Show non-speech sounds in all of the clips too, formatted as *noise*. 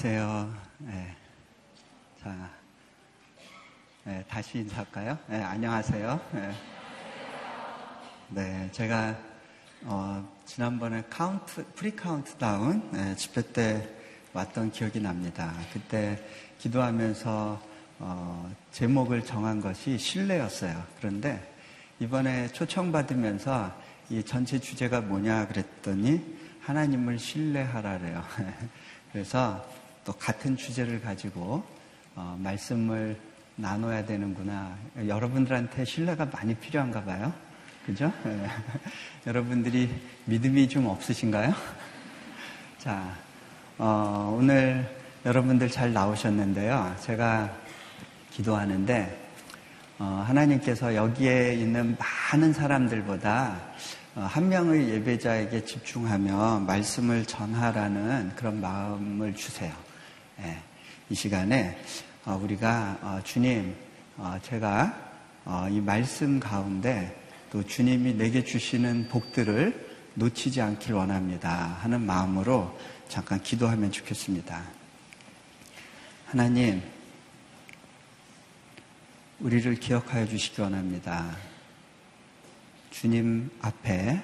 안녕하세요. 네. 자, 네, 다시 인사할까요? 네, 안녕하세요. 네, 네 제가 어, 지난번에 카운트 프리 카운트다운 네, 집회 때 왔던 기억이 납니다. 그때 기도하면서 어, 제목을 정한 것이 신뢰였어요. 그런데 이번에 초청받으면서 이 전체 주제가 뭐냐 그랬더니 하나님을 신뢰하라래요. *laughs* 그래서 또 같은 주제를 가지고 어, 말씀을 나눠야 되는구나. 여러분들한테 신뢰가 많이 필요한가 봐요. 그죠? 네. *laughs* 여러분들이 믿음이 좀 없으신가요? *laughs* 자, 어, 오늘 여러분들 잘 나오셨는데요. 제가 기도하는데, 어, 하나님께서 여기에 있는 많은 사람들보다 어, 한 명의 예배자에게 집중하며 말씀을 전하라는 그런 마음을 주세요. 예, 이 시간에 어, 우리가 어, 주님, 제가 이 말씀 가운데 또 주님이 내게 주시는 복들을 놓치지 않길 원합니다. 하는 마음으로 잠깐 기도하면 좋겠습니다. 하나님, 우리를 기억하여 주시기 원합니다. 주님 앞에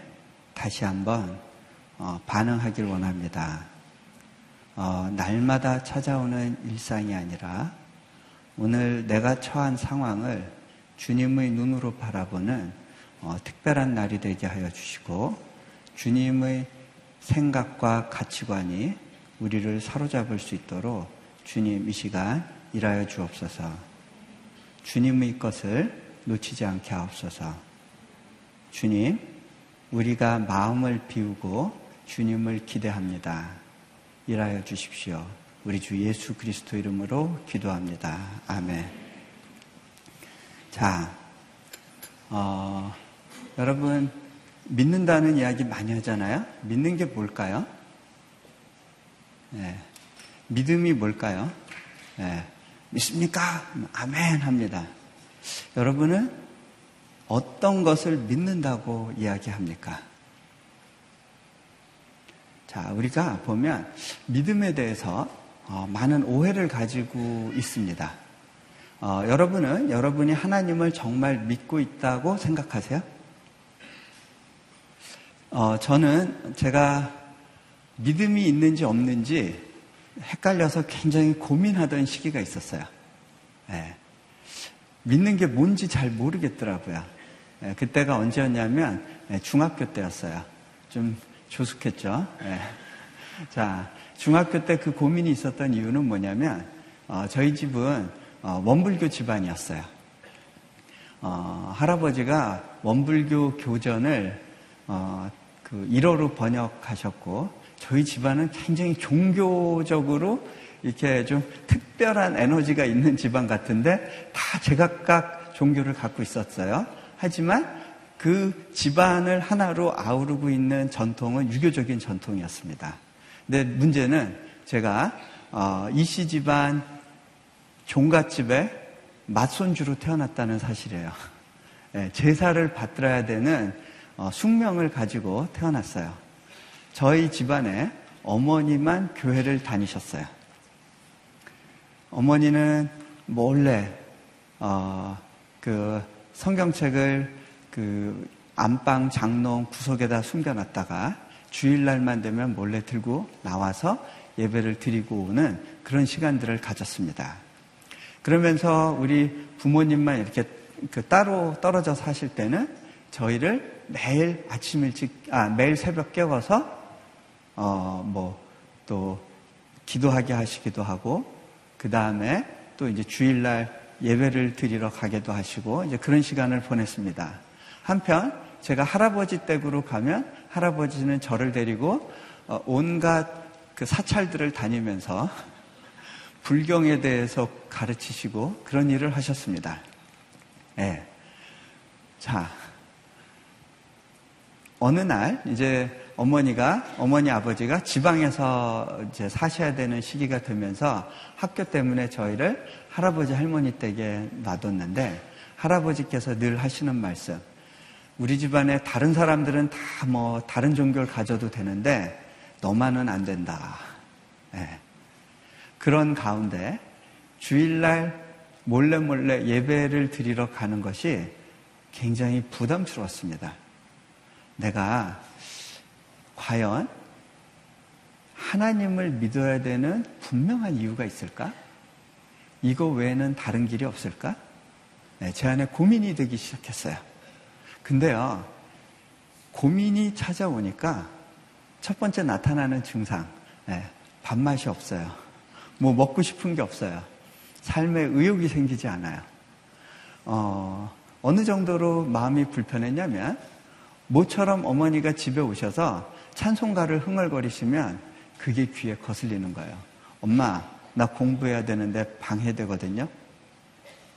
다시 한번 어, 반응하길 원합니다. 어, 날마다 찾아오는 일상이 아니라 오늘 내가 처한 상황을 주님의 눈으로 바라보는 어, 특별한 날이 되게 하여 주시고 주님의 생각과 가치관이 우리를 사로잡을 수 있도록 주님 이 시간 일하여 주옵소서. 주님의 것을 놓치지 않게 하옵소서. 주님, 우리가 마음을 비우고 주님을 기대합니다. 일하여 주십시오. 우리 주 예수 그리스도 이름으로 기도합니다. 아멘. 자, 어, 여러분, 믿는다는 이야기 많이 하잖아요? 믿는 게 뭘까요? 네. 믿음이 뭘까요? 네. 믿습니까? 아멘 합니다. 여러분은 어떤 것을 믿는다고 이야기합니까? 자, 우리가 보면 믿음에 대해서 어, 많은 오해를 가지고 있습니다. 어, 여러분은 여러분이 하나님을 정말 믿고 있다고 생각하세요? 어, 저는 제가 믿음이 있는지 없는지 헷갈려서 굉장히 고민하던 시기가 있었어요. 네. 믿는 게 뭔지 잘 모르겠더라고요. 예, 그때가 언제였냐면 예, 중학교 때였어요. 좀 조숙했죠. 예. 자, 중학교 때 그 고민이 있었던 이유는 뭐냐면 어, 저희 집은 어, 원불교 집안이었어요. 어, 할아버지가 원불교 교전을 어, 그 1어로 번역하셨고 저희 집안은 굉장히 종교적으로 이렇게 좀 특별한 에너지가 있는 집안 같은데 다 제각각 종교를 갖고 있었어요. 하지만 그 집안을 하나로 아우르고 있는 전통은 유교적인 전통이었습니다. 근데 문제는 제가 어, 이씨 집안 종갓집에 맞손주로 태어났다는 사실이에요. 네, 제사를 받들어야 되는 어, 숙명을 가지고 태어났어요. 저희 집안에 어머니만 교회를 다니셨어요. 어머니는 몰래 어, 그 성경책을 그 안방 장롱 구석에다 숨겨놨다가 주일날만 되면 몰래 들고 나와서 예배를 드리고 오는 그런 시간들을 가졌습니다. 그러면서 우리 부모님만 이렇게 그 따로 떨어져 사실 때는 저희를 매일 아침 일찍, 아, 매일 새벽 깨워서, 어, 뭐, 또, 기도하게 하시기도 하고, 그 다음에 또 이제 주일날 예배를 드리러 가기도 하시고 이제 그런 시간을 보냈습니다. 한편 제가 할아버지 댁으로 가면 할아버지는 저를 데리고 어, 온갖 그 사찰들을 다니면서 *laughs* 불경에 대해서 가르치시고 그런 일을 하셨습니다. 예. 자, 어느 날 이제 어머니가 어머니 아버지가 지방에서 이제 사셔야 되는 시기가 되면서 학교 때문에 저희를 할아버지 할머니 댁에 놔뒀는데 할아버지께서 늘 하시는 말씀 우리 집안에 다른 사람들은 다 뭐 다른 종교를 가져도 되는데 너만은 안 된다. 네. 그런 가운데 주일날 몰래 몰래 예배를 드리러 가는 것이 굉장히 부담스러웠습니다. 내가 과연 하나님을 믿어야 되는 분명한 이유가 있을까? 이거 외에는 다른 길이 없을까? 네, 제 안에 고민이 되기 시작했어요. 근데요, 고민이 찾아오니까 첫 번째 나타나는 증상, 네, 밥맛이 없어요. 뭐 먹고 싶은 게 없어요. 삶에 의욕이 생기지 않아요. 어, 어느 정도로 마음이 불편했냐면, 모처럼 어머니가 집에 오셔서 찬송가를 흥얼거리시면 그게 귀에 거슬리는 거예요. 엄마, 나 공부해야 되는데 방해되거든요.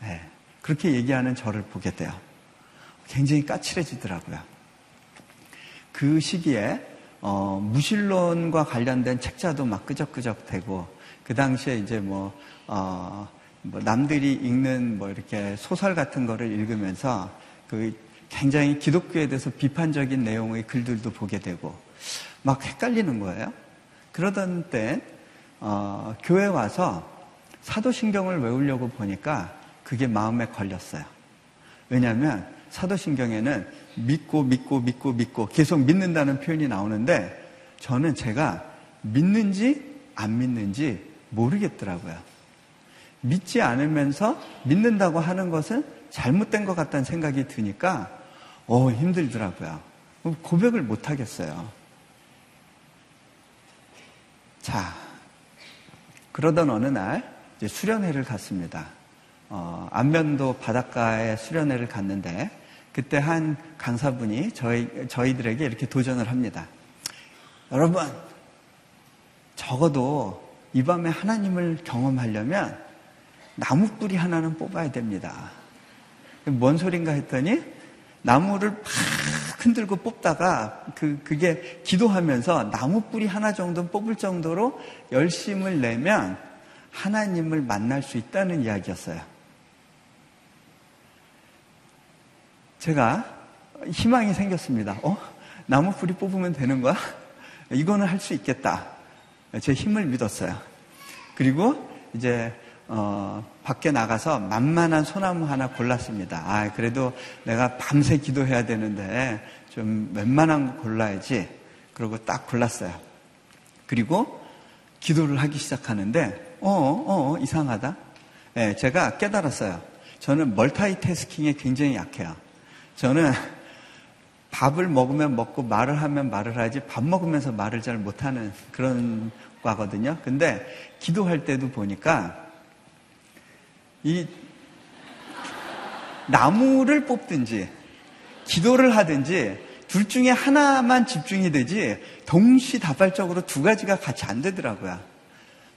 네, 그렇게 얘기하는 저를 보게 돼요. 굉장히 까칠해지더라고요. 그 시기에 어, 무신론과 관련된 책자도 막 끄적끄적 되고 그 당시에 이제 뭐, 어, 뭐 남들이 읽는 뭐 이렇게 소설 같은 거를 읽으면서 그 굉장히 기독교에 대해서 비판적인 내용의 글들도 보게 되고 막 헷갈리는 거예요. 그러던 때 어, 교회 와서 사도신경을 외우려고 보니까 그게 마음에 걸렸어요. 왜냐하면 사도신경에는 믿고 믿고 믿고 믿고 계속 믿는다는 표현이 나오는데 저는 제가 믿는지 안 믿는지 모르겠더라고요. 믿지 않으면서 믿는다고 하는 것은 잘못된 것 같다는 생각이 드니까 어 힘들더라고요. 고백을 못 하겠어요. 자, 그러던 어느 날 수련회를 갔습니다. 어, 안면도 바닷가에 수련회를 갔는데 그때 한 강사분이 저희, 저희들에게 이렇게 도전을 합니다. 여러분, 적어도 이 밤에 하나님을 경험하려면 나무 뿌리 하나는 뽑아야 됩니다. 뭔 소린가 했더니 나무를 팍 흔들고 뽑다가 그, 그게 기도하면서 나무 뿌리 하나 정도 뽑을 정도로 열심을 내면 하나님을 만날 수 있다는 이야기였어요. 제가 희망이 생겼습니다. 어? 나무 뿌리 뽑으면 되는 거야? 이거는 할 수 있겠다. 제 힘을 믿었어요. 그리고 이제 어, 밖에 나가서 만만한 소나무 하나 골랐습니다. 아, 그래도 내가 밤새 기도해야 되는데 좀 웬만한 거 골라야지. 그러고 딱 골랐어요. 그리고 기도를 하기 시작하는데, 어, 어, 어 이상하다. 네, 제가 깨달았어요. 저는 멀타이태스킹에 굉장히 약해요. 저는 밥을 먹으면 먹고 말을 하면 말을 하지 밥 먹으면서 말을 잘 못하는 그런 과거든요. 근데 기도할 때도 보니까 이 나무를 뽑든지 기도를 하든지 둘 중에 하나만 집중이 되지 동시다발적으로 두 가지가 같이 안 되더라고요.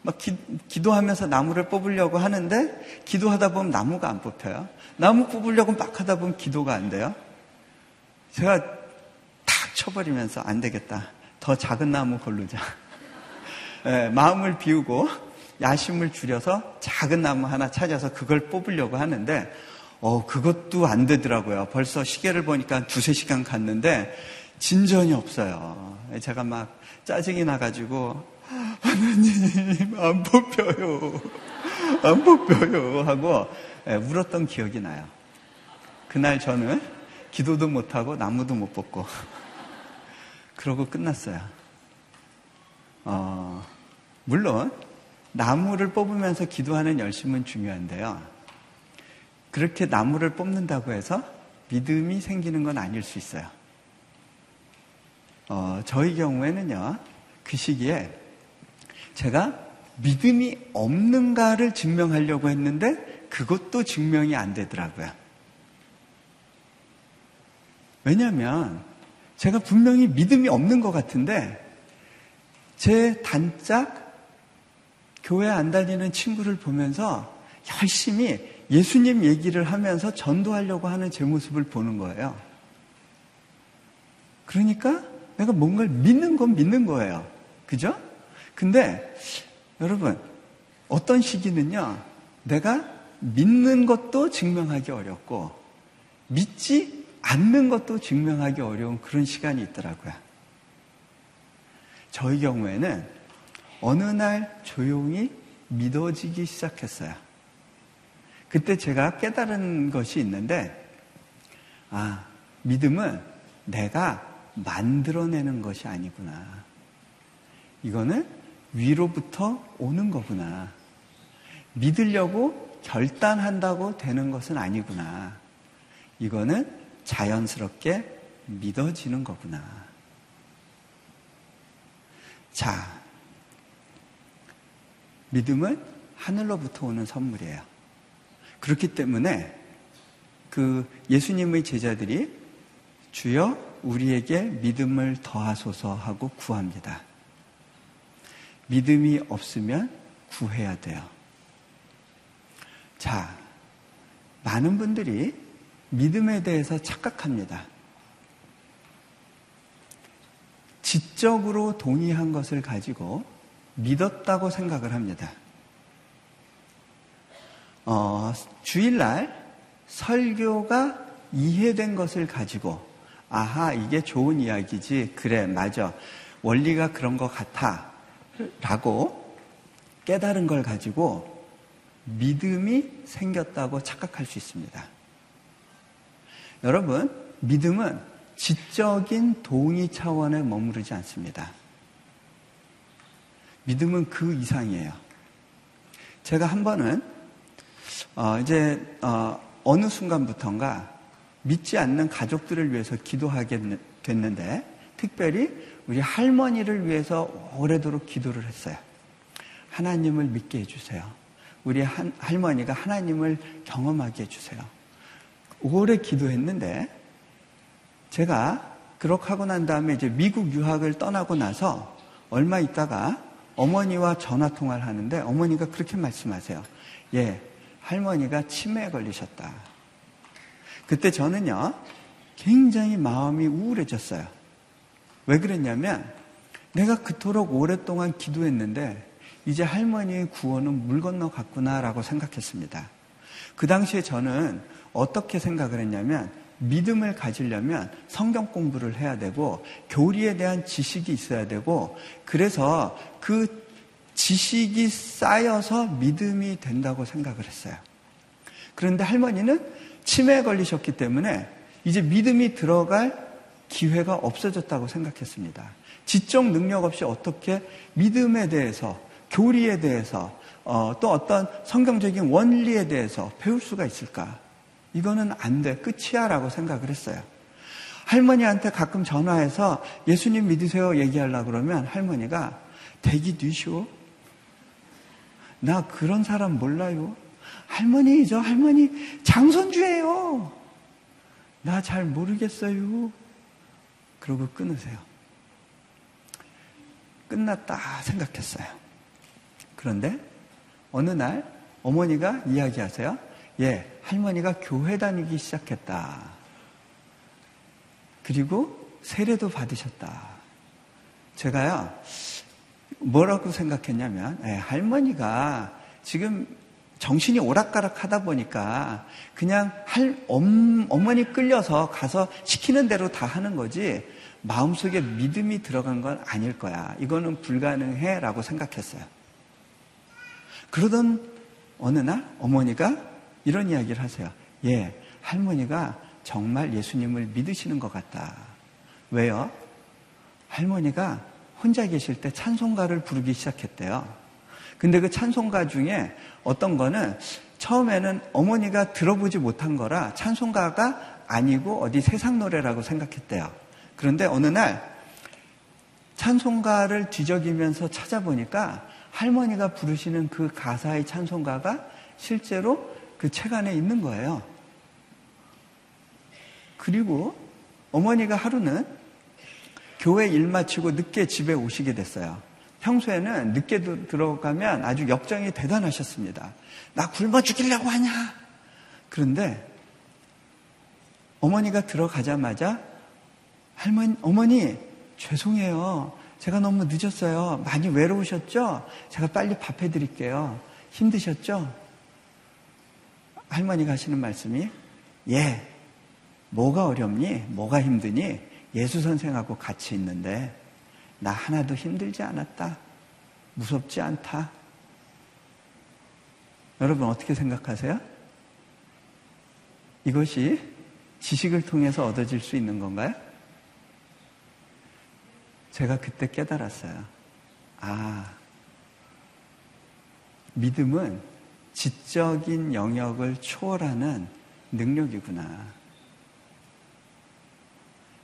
막 기, 기도하면서 나무를 뽑으려고 하는데 기도하다 보면 나무가 안 뽑혀요. 나무 뽑으려고 막 하다 보면 기도가 안 돼요. 제가 탁 쳐버리면서 안 되겠다. 더 작은 나무 고르자. 네, *laughs* 마음을 비우고 야심을 줄여서 작은 나무 하나 찾아서 그걸 뽑으려고 하는데 어, 그것도 안 되더라고요. 벌써 시계를 보니까 두세 시간 갔는데 진전이 없어요. 제가 막 짜증이 나가지고 하나님 안 뽑혀요. 안 뽑혀요. 하고 예, 울었던 기억이 나요. 그날 저는 기도도 못하고 나무도 못 뽑고 그러고 끝났어요. 어, 물론 나무를 뽑으면서 기도하는 열심은 중요한데요. 그렇게 나무를 뽑는다고 해서 믿음이 생기는 건 아닐 수 있어요. 어, 저희 경우에는요, 그 시기에 제가 믿음이 없는가를 증명하려고 했는데 그것도 증명이 안 되더라고요. 왜냐하면 제가 분명히 믿음이 없는 것 같은데 제 단짝 교회 안 다니는 친구를 보면서 열심히 예수님 얘기를 하면서 전도하려고 하는 제 모습을 보는 거예요. 그러니까 내가 뭔가를 믿는 건 믿는 거예요. 그죠? 근데 여러분, 어떤 시기는요, 내가 믿는 것도 증명하기 어렵고, 믿지 않는 것도 증명하기 어려운 그런 시간이 있더라고요. 저희 경우에는 어느 날 조용히 믿어지기 시작했어요. 그때 제가 깨달은 것이 있는데, 아, 믿음은 내가 만들어내는 것이 아니구나. 이거는 위로부터 오는 거구나. 믿으려고 결단한다고 되는 것은 아니구나. 이거는 자연스럽게 믿어지는 거구나. 자, 믿음은 하늘로부터 오는 선물이에요. 그렇기 때문에 그 예수님의 제자들이 주여 우리에게 믿음을 더하소서 하고 구합니다. 믿음이 없으면 구해야 돼요. 자, 많은 분들이 믿음에 대해서 착각합니다. 지적으로 동의한 것을 가지고 믿었다고 생각을 합니다. 어, 주일날 설교가 이해된 것을 가지고 아하 이게 좋은 이야기지 그래 맞아 원리가 그런 것 같아 라고 깨달은 걸 가지고 믿음이 생겼다고 착각할 수 있습니다. 여러분 믿음은 지적인 동의 차원에 머무르지 않습니다. 믿음은 그 이상이에요. 제가 한 번은 어, 이제 어, 어느 순간부터인가 믿지 않는 가족들을 위해서 기도하게 됐는데 특별히 우리 할머니를 위해서 오래도록 기도를 했어요. 하나님을 믿게 해주세요. 우리 한, 할머니가 하나님을 경험하게 해주세요. 오래 기도했는데 제가 그렇게 하고 난 다음에 이제 미국 유학을 떠나고 나서 얼마 있다가 어머니와 전화 통화를 하는데 어머니가 그렇게 말씀하세요. 예, 할머니가 치매에 걸리셨다. 그때 저는요, 굉장히 마음이 우울해졌어요. 왜 그랬냐면, 내가 그토록 오랫동안 기도했는데, 이제 할머니의 구원은 물 건너 갔구나라고 생각했습니다. 그 당시에 저는 어떻게 생각을 했냐면, 믿음을 가지려면 성경 공부를 해야 되고 교리에 대한 지식이 있어야 되고 그래서 그 지식이 쌓여서 믿음이 된다고 생각을 했어요. 그런데 할머니는 치매에 걸리셨기 때문에 이제 믿음이 들어갈 기회가 없어졌다고 생각했습니다. 지적 능력 없이 어떻게 믿음에 대해서 교리에 대해서 어, 또 어떤 성경적인 원리에 대해서 배울 수가 있을까? 이거는 안 돼. 끝이야. 라고 생각을 했어요. 할머니한테 가끔 전화해서 예수님 믿으세요 얘기하려고 그러면 할머니가 대기 뒤쇼. 나 그런 사람 몰라요. 할머니, 저 할머니 장선주예요. 나 잘 모르겠어요. 그러고 끊으세요. 끝났다 생각했어요. 그런데 어느 날 어머니가 이야기하세요. 예, 할머니가 교회 다니기 시작했다. 그리고 세례도 받으셨다. 제가요, 뭐라고 생각했냐면, 예, 할머니가 지금 정신이 오락가락 하다 보니까 그냥 할, 엄, 어머니 끌려서 가서 시키는 대로 다 하는 거지 마음속에 믿음이 들어간 건 아닐 거야. 이거는 불가능해 라고 생각했어요. 그러던 어느 날 어머니가 이런 이야기를 하세요. 예, 할머니가 정말 예수님을 믿으시는 것 같다. 왜요? 할머니가 혼자 계실 때 찬송가를 부르기 시작했대요. 근데 그 찬송가 중에 어떤 거는 처음에는 어머니가 들어보지 못한 거라 찬송가가 아니고 어디 세상 노래라고 생각했대요. 그런데 어느 날 찬송가를 뒤적이면서 찾아보니까 할머니가 부르시는 그 가사의 찬송가가 실제로 그 책 안에 있는 거예요. 그리고 어머니가 하루는 교회 일 마치고 늦게 집에 오시게 됐어요. 평소에는 늦게 들어가면 아주 역정이 대단하셨습니다. 나 굶어 죽이려고 하냐? 그런데 어머니가 들어가자마자 할머니, 어머니, 죄송해요. 제가 너무 늦었어요. 많이 외로우셨죠? 제가 빨리 밥 해 드릴게요. 힘드셨죠? 할머니가 하시는 말씀이 예, 뭐가 어렵니? 뭐가 힘드니? 예수 선생하고 같이 있는데 나 하나도 힘들지 않았다. 무섭지 않다. 여러분 어떻게 생각하세요? 이것이 지식을 통해서 얻어질 수 있는 건가요? 제가 그때 깨달았어요. 아, 믿음은 지적인 영역을 초월하는 능력이구나.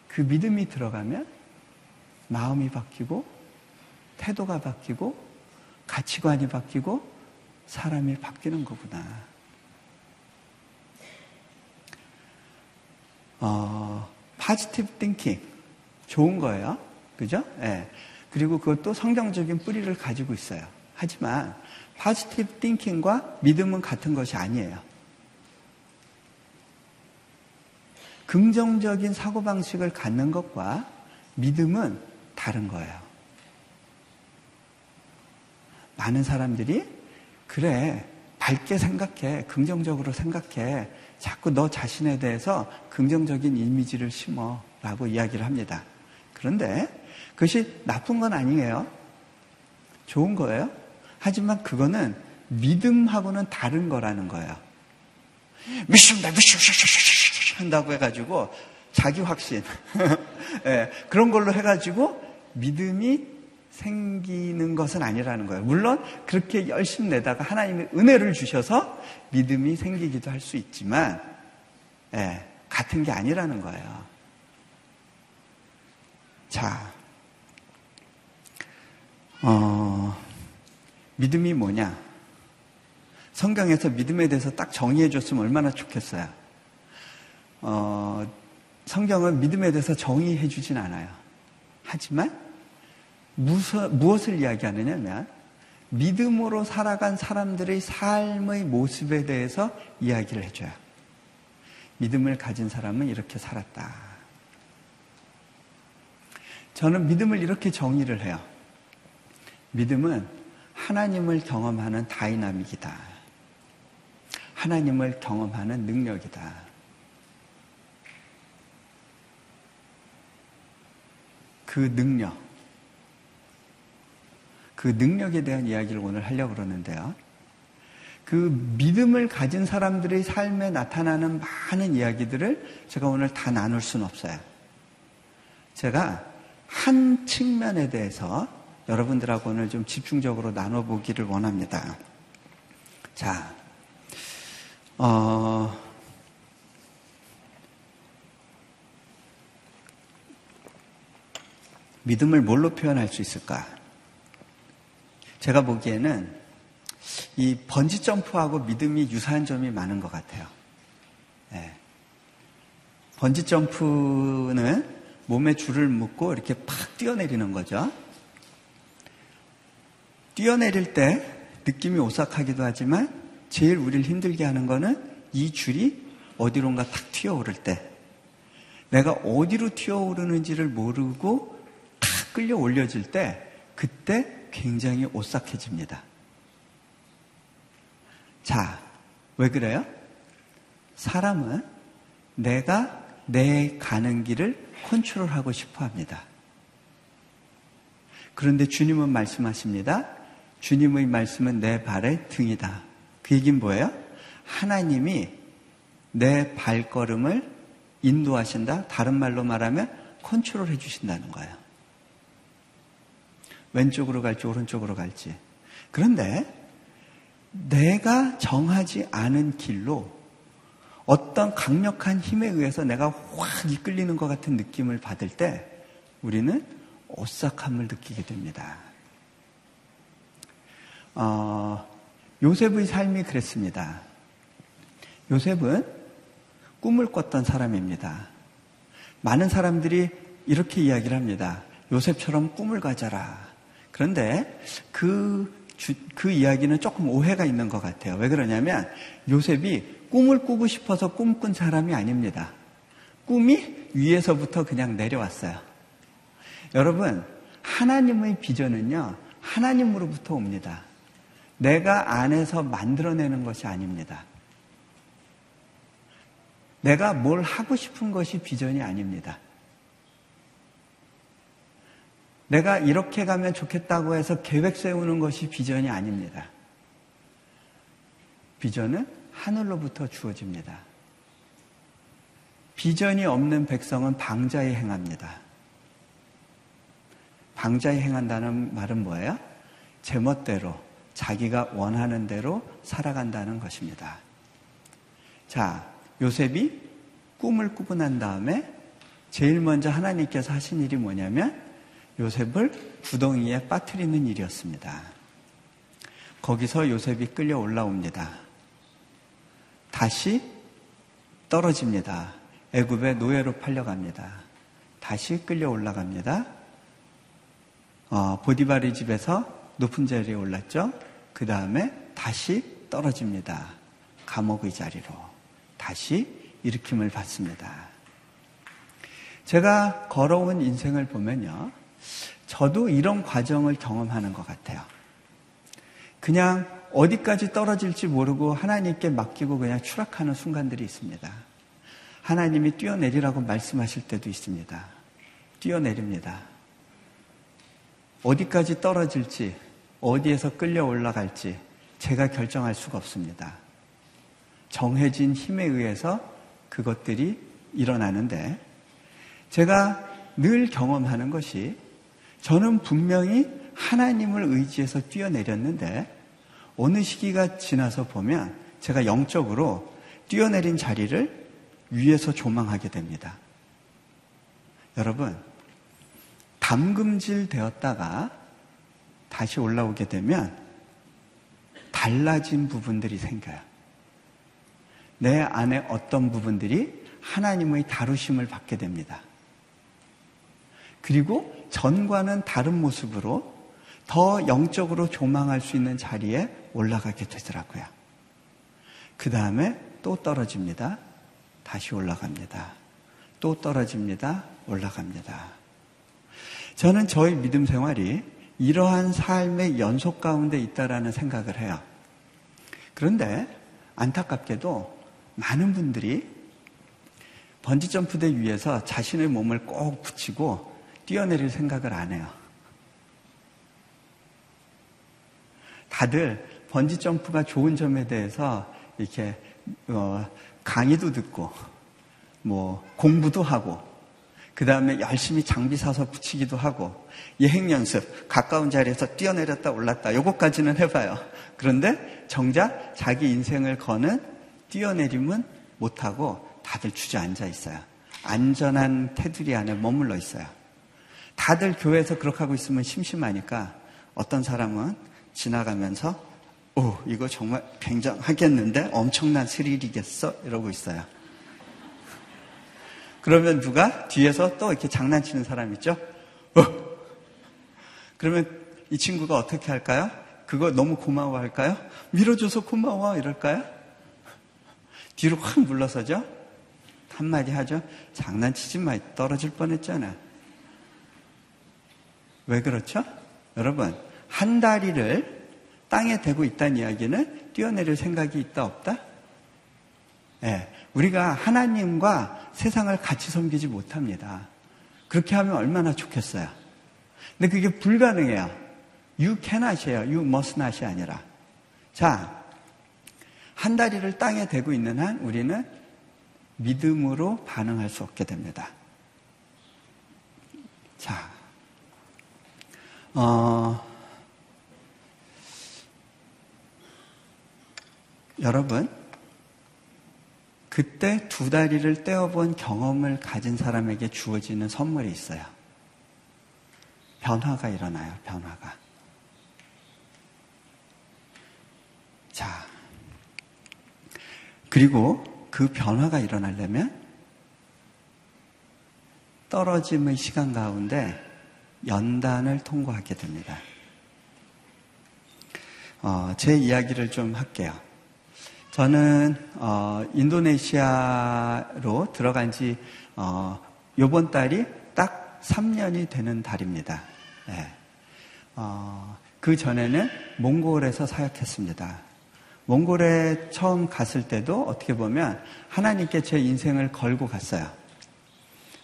그 믿음이 들어가면 마음이 바뀌고 태도가 바뀌고 가치관이 바뀌고 사람이 바뀌는 거구나. 어, positive thinking 좋은 거예요. 그죠? 예. 네. 그리고 그것도 성경적인 뿌리를 가지고 있어요. 하지만 positive thinking과 믿음은 같은 것이 아니에요. 긍정적인 사고방식을 갖는 것과 믿음은 다른 거예요. 많은 사람들이 그래 밝게 생각해 긍정적으로 생각해 자꾸 너 자신에 대해서 긍정적인 이미지를 심어라고 이야기를 합니다. 그런데 그것이 나쁜 건 아니에요. 좋은 거예요. 하지만 그거는 믿음하고는 다른 거라는 거예요. 믿습니다, 믿습니다, 한다고 해가지고 자기 확신 네, *laughs* 그런 걸로 해가지고 믿음이 생기는 것은 아니라는 거예요. 물론 그렇게 열심히 내다가 하나님의 은혜를 주셔서 믿음이 생기기도 할 수 있지만 네, 같은 게 아니라는 거예요. 자, 어, 믿음이 뭐냐? 성경에서 믿음에 대해서 딱 정의해 줬으면 얼마나 좋겠어요. 어, 성경은 믿음에 대해서 정의해 주진 않아요. 하지만 무서, 무엇을 이야기하느냐면 믿음으로 살아간 사람들의 삶의 모습에 대해서 이야기를 해줘요. 믿음을 가진 사람은 이렇게 살았다. 저는 믿음을 이렇게 정의를 해요. 믿음은 하나님을 경험하는 다이나믹이다. 하나님을 경험하는 능력이다. 그 능력, 그 능력에 대한 이야기를 오늘 하려고 그러는데요. 그 믿음을 가진 사람들의 삶에 나타나는 많은 이야기들을 제가 오늘 다 나눌 수는 없어요. 제가 한 측면에 대해서 여러분들하고 오늘 좀 집중적으로 나눠보기를 원합니다. 자, 어, 믿음을 뭘로 표현할 수 있을까? 제가 보기에는 이 번지 점프하고 믿음이 유사한 점이 많은 것 같아요. 네. 번지 점프는 몸에 줄을 묶고 이렇게 팍 뛰어내리는 거죠. 뛰어내릴 때 느낌이 오싹하기도 하지만 제일 우리를 힘들게 하는 거는 이 줄이 어디론가 탁 튀어오를 때 내가 어디로 튀어오르는지를 모르고 탁 끌려 올려질 때 그때 굉장히 오싹해집니다. 자, 왜 그래요? 사람은 내가 내 가는 길을 컨트롤하고 싶어 합니다. 그런데 주님은 말씀하십니다. 주님의 말씀은 내 발의 등이다. 그 얘기는 뭐예요? 하나님이 내 발걸음을 인도하신다. 다른 말로 말하면 컨트롤 해주신다는 거예요. 왼쪽으로 갈지 오른쪽으로 갈지. 그런데 내가 정하지 않은 길로 어떤 강력한 힘에 의해서 내가 확 이끌리는 것 같은 느낌을 받을 때 우리는 오싹함을 느끼게 됩니다. 어, 요셉의 삶이 그랬습니다. 요셉은 꿈을 꿨던 사람입니다. 많은 사람들이 이렇게 이야기를 합니다. 요셉처럼 꿈을 가져라. 그런데 그, 주, 그 이야기는 조금 오해가 있는 것 같아요. 왜 그러냐면 요셉이 꿈을 꾸고 싶어서 꿈꾼 사람이 아닙니다. 꿈이 위에서부터 그냥 내려왔어요. 여러분, 하나님의 비전은요, 하나님으로부터 옵니다. 내가 안에서 만들어내는 것이 아닙니다. 내가 뭘 하고 싶은 것이 비전이 아닙니다. 내가 이렇게 가면 좋겠다고 해서 계획 세우는 것이 비전이 아닙니다. 비전은 하늘로부터 주어집니다. 비전이 없는 백성은 방자에 행합니다. 방자에 행한다는 말은 뭐예요? 제멋대로 자기가 원하는 대로 살아간다는 것입니다. 자, 요셉이 꿈을 꾸고 난 다음에 제일 먼저 하나님께서 하신 일이 뭐냐면 요셉을 구덩이에 빠뜨리는 일이었습니다. 거기서 요셉이 끌려 올라옵니다. 다시 떨어집니다. 애굽의 노예로 팔려갑니다. 다시 끌려 올라갑니다. 어, 보디바리 집에서 높은 자리에 올랐죠. 그 다음에 다시 떨어집니다. 감옥의 자리로 다시 일으킴을 받습니다. 제가 걸어온 인생을 보면요. 저도 이런 과정을 경험하는 것 같아요. 그냥 어디까지 떨어질지 모르고 하나님께 맡기고 그냥 추락하는 순간들이 있습니다. 하나님이 뛰어내리라고 말씀하실 때도 있습니다. 뛰어내립니다. 어디까지 떨어질지, 어디에서 끌려 올라갈지 제가 결정할 수가 없습니다. 정해진 힘에 의해서 그것들이 일어나는데 제가 늘 경험하는 것이 저는 분명히 하나님을 의지해서 뛰어내렸는데 어느 시기가 지나서 보면 제가 영적으로 뛰어내린 자리를 위에서 조망하게 됩니다. 여러분, 담금질 되었다가 다시 올라오게 되면 달라진 부분들이 생겨요. 내 안에 어떤 부분들이 하나님의 다루심을 받게 됩니다. 그리고 전과는 다른 모습으로 더 영적으로 조망할 수 있는 자리에 올라가게 되더라고요. 그 다음에 또 떨어집니다. 다시 올라갑니다. 또 떨어집니다. 올라갑니다. 저는 저희 믿음 생활이 이러한 삶의 연속 가운데 있다라는 생각을 해요. 그런데 안타깝게도 많은 분들이 번지점프대 위에서 자신의 몸을 꼭 붙이고 뛰어내릴 생각을 안 해요. 다들 번지점프가 좋은 점에 대해서 이렇게 어, 강의도 듣고 뭐 공부도 하고 그 다음에 열심히 장비 사서 붙이기도 하고 예행 연습 가까운 자리에서 뛰어내렸다 올랐다 요것까지는 해봐요. 그런데 정작 자기 인생을 거는 뛰어내림은 못하고 다들 주저앉아 있어요. 안전한 테두리 안에 머물러 있어요. 다들 교회에서 그렇게 하고 있으면 심심하니까 어떤 사람은 지나가면서 오 이거 정말 굉장하겠는데 엄청난 스릴이겠어 이러고 있어요. 그러면 누가 뒤에서 또 이렇게 장난치는 사람 있죠? 어. 그러면 이 친구가 어떻게 할까요? 그거 너무 고마워 할까요? 밀어줘서 고마워 이럴까요? 뒤로 확 물러서죠? 한마디 하죠? 장난치지 마. 떨어질 뻔했잖아. 왜 그렇죠? 여러분, 한 다리를 땅에 대고 있다는 이야기는 뛰어내릴 생각이 있다, 없다? 예. 네, 우리가 하나님과 세상을 같이 섬기지 못합니다. 그렇게 하면 얼마나 좋겠어요. 근데 그게 불가능해요. You cannot이에요. You must not이 아니라. 자, 한 다리를 땅에 대고 있는 한 우리는 믿음으로 반응할 수 없게 됩니다. 자, 어, 여러분, 그때 두 다리를 떼어본 경험을 가진 사람에게 주어지는 선물이 있어요. 변화가 일어나요, 변화가. 자, 그리고 그 변화가 일어나려면 떨어짐의 시간 가운데 연단을 통과하게 됩니다. 어, 제 이야기를 좀 할게요. 저는 어, 인도네시아로 들어간 지 어, 이번 달이 딱 3년이 되는 달입니다. 네. 어, 그 전에는 몽골에서 사역했습니다. 몽골에 처음 갔을 때도 어떻게 보면 하나님께 제 인생을 걸고 갔어요.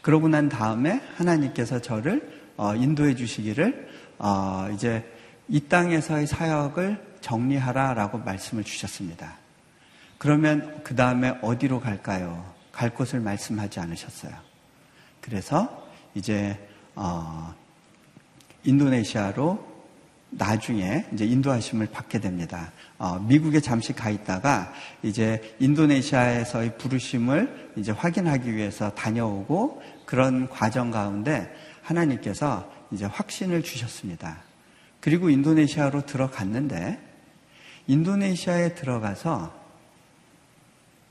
그러고 난 다음에 하나님께서 저를 어, 인도해 주시기를 어, 이제 이 땅에서의 사역을 정리하라라고 말씀을 주셨습니다. 그러면 그 다음에 어디로 갈까요? 갈 곳을 말씀하지 않으셨어요. 그래서 이제 어, 인도네시아로 나중에 이제 인도하심을 받게 됩니다. 어, 미국에 잠시 가 있다가 이제 인도네시아에서의 부르심을 이제 확인하기 위해서 다녀오고 그런 과정 가운데 하나님께서 이제 확신을 주셨습니다. 그리고 인도네시아로 들어갔는데 인도네시아에 들어가서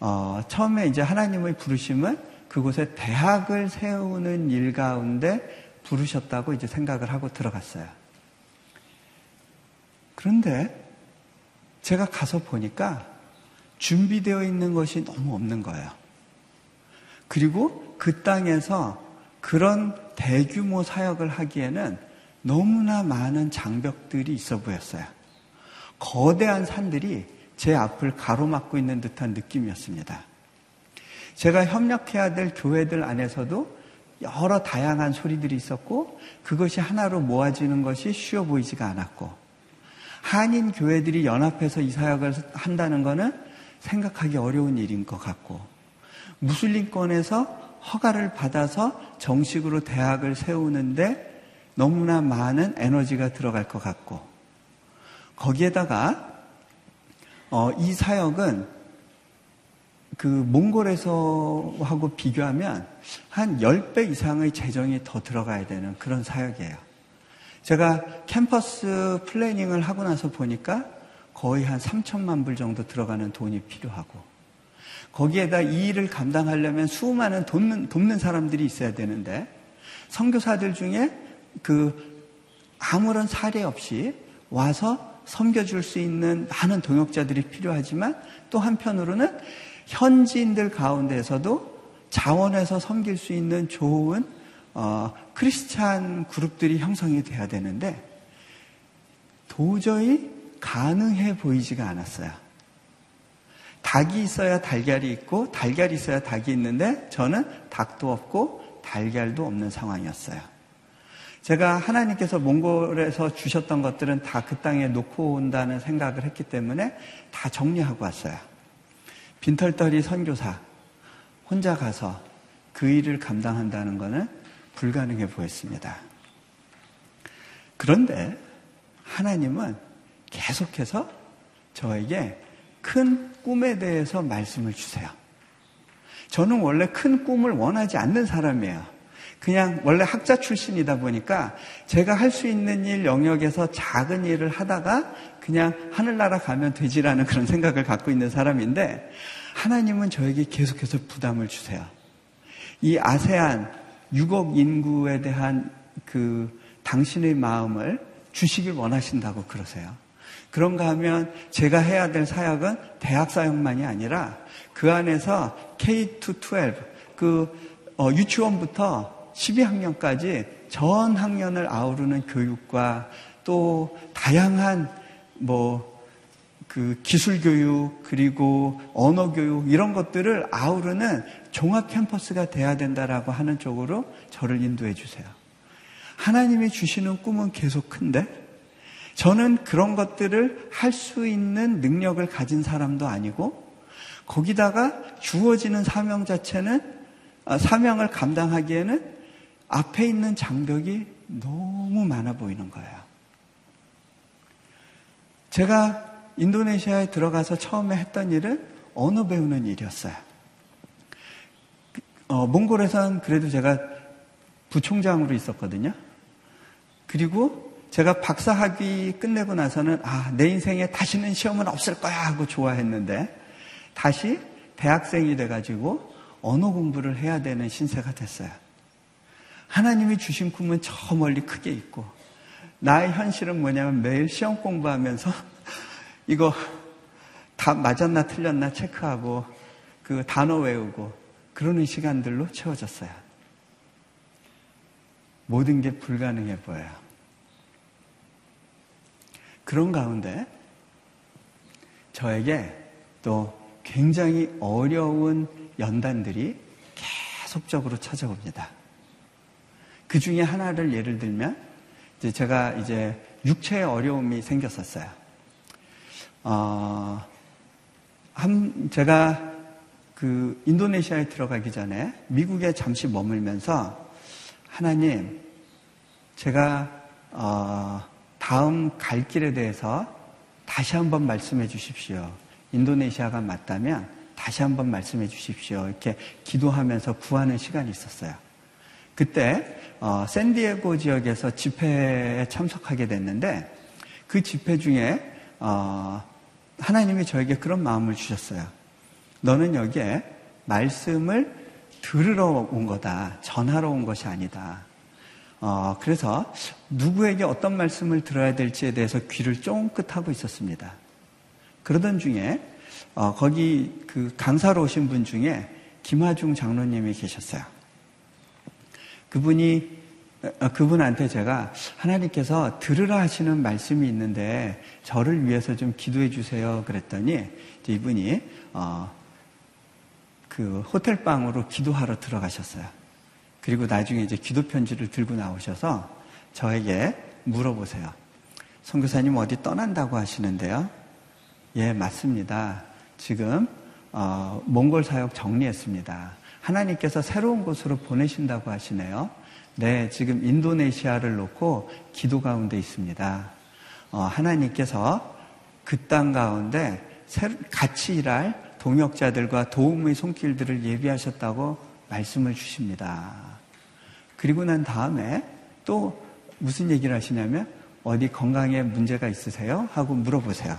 어, 처음에 이제 하나님의 부르심은 그곳에 대학을 세우는 일 가운데 부르셨다고 이제 생각을 하고 들어갔어요. 그런데 제가 가서 보니까 준비되어 있는 것이 너무 없는 거예요. 그리고 그 땅에서 그런 대규모 사역을 하기에는 너무나 많은 장벽들이 있어 보였어요. 거대한 산들이 제 앞을 가로막고 있는 듯한 느낌이었습니다. 제가 협력해야 될 교회들 안에서도 여러 다양한 소리들이 있었고 그것이 하나로 모아지는 것이 쉬워 보이지가 않았고 한인 교회들이 연합해서 이 사역을 한다는 것은 생각하기 어려운 일인 것 같고 무슬림권에서 허가를 받아서 정식으로 대학을 세우는데 너무나 많은 에너지가 들어갈 것 같고 거기에다가 어, 이 사역은 그 몽골에서 하고 비교하면 한 10배 이상의 재정이 더 들어가야 되는 그런 사역이에요. 제가 캠퍼스 플래닝을 하고 나서 보니까 거의 한 3천만 불 정도 들어가는 돈이 필요하고 거기에다 이 일을 감당하려면 수많은 돕는, 돕는 사람들이 있어야 되는데 선교사들 중에 그 아무런 사례 없이 와서 섬겨줄 수 있는 많은 동역자들이 필요하지만 또 한편으로는 현지인들 가운데서도 자원해서 섬길 수 있는 좋은 어, 크리스찬 그룹들이 형성이 돼야 되는데 도저히 가능해 보이지가 않았어요. 닭이 있어야 달걀이 있고 달걀이 있어야 닭이 있는데 저는 닭도 없고 달걀도 없는 상황이었어요. 제가 하나님께서 몽골에서 주셨던 것들은 다 그 땅에 놓고 온다는 생각을 했기 때문에 다 정리하고 왔어요. 빈털터리 선교사 혼자 가서 그 일을 감당한다는 것은 불가능해 보였습니다. 그런데 하나님은 계속해서 저에게 큰 꿈에 대해서 말씀을 주세요. 저는 원래 큰 꿈을 원하지 않는 사람이에요. 그냥 원래 학자 출신이다 보니까 제가 할 수 있는 일 영역에서 작은 일을 하다가 그냥 하늘나라 가면 되지라는 그런 생각을 갖고 있는 사람인데 하나님은 저에게 계속해서 부담을 주세요. 이 아세안 6억 인구에 대한 그 당신의 마음을 주시길 원하신다고 그러세요. 그런가 하면 제가 해야 될 사역은 대학 사역만이 아니라 그 안에서 K-12, 그 어, 유치원부터 12학년까지 전 학년을 아우르는 교육과 또 다양한 뭐 그 기술 교육 그리고 언어 교육 이런 것들을 아우르는 종합 캠퍼스가 돼야 된다라고 하는 쪽으로 저를 인도해 주세요. 하나님이 주시는 꿈은 계속 큰데 저는 그런 것들을 할 수 있는 능력을 가진 사람도 아니고 거기다가 주어지는 사명 자체는 아, 사명을 감당하기에는 앞에 있는 장벽이 너무 많아 보이는 거예요. 제가 인도네시아에 들어가서 처음에 했던 일은 언어 배우는 일이었어요. 어, 몽골에선 그래도 제가 부총장으로 있었거든요. 그리고 제가 박사 학위 끝내고 나서는 아, 내 인생에 다시는 시험은 없을 거야 하고 좋아했는데 다시 대학생이 돼가지고 언어 공부를 해야 되는 신세가 됐어요. 하나님이 주신 꿈은 저 멀리 크게 있고 나의 현실은 뭐냐면 매일 시험 공부하면서 *laughs* 이거 다 맞았나 틀렸나 체크하고 그 단어 외우고 그러는 시간들로 채워졌어요. 모든 게 불가능해 보여요. 그런 가운데 저에게 또 굉장히 어려운 연단들이 계속적으로 찾아옵니다. 그 중에 하나를 예를 들면 이제 제가 이제 육체에 어려움이 생겼었어요. 어, 한, 제가 그 인도네시아에 들어가기 전에 미국에 잠시 머물면서 하나님, 제가, 어, 다음 갈 길에 대해서 다시 한번 말씀해 주십시오. 인도네시아가 맞다면 다시 한번 말씀해 주십시오. 이렇게 기도하면서 구하는 시간이 있었어요. 그때 어, 샌디에고 지역에서 집회에 참석하게 됐는데 그 집회 중에 어, 하나님이 저에게 그런 마음을 주셨어요. 너는 여기에 말씀을 들으러 온 거다. 전하러 온 것이 아니다. 어, 그래서 누구에게 어떤 말씀을 들어야 될지에 대해서 귀를 쫑긋하고 있었습니다. 그러던 중에 어, 거기 그 강사로 오신 분 중에 김하중 장로님이 계셨어요. 그분이 어, 그분한테 제가 하나님께서 들으라 하시는 말씀이 있는데 저를 위해서 좀 기도해 주세요 그랬더니 이분이 어, 그 호텔 방으로 기도하러 들어가셨어요. 그리고 나중에 이제 기도 편지를 들고 나오셔서 저에게 물어보세요. 선교사님 어디 떠난다고 하시는데요. 예, 맞습니다. 지금 어, 몽골 사역 정리했습니다. 하나님께서 새로운 곳으로 보내신다고 하시네요. 네, 지금 인도네시아를 놓고 기도 가운데 있습니다. 어, 하나님께서 그 땅 가운데 같이 일할 동역자들과 도움의 손길들을 예비하셨다고 말씀을 주십니다. 그리고 난 다음에 또 무슨 얘기를 하시냐면 어디 건강에 문제가 있으세요? 하고 물어보세요.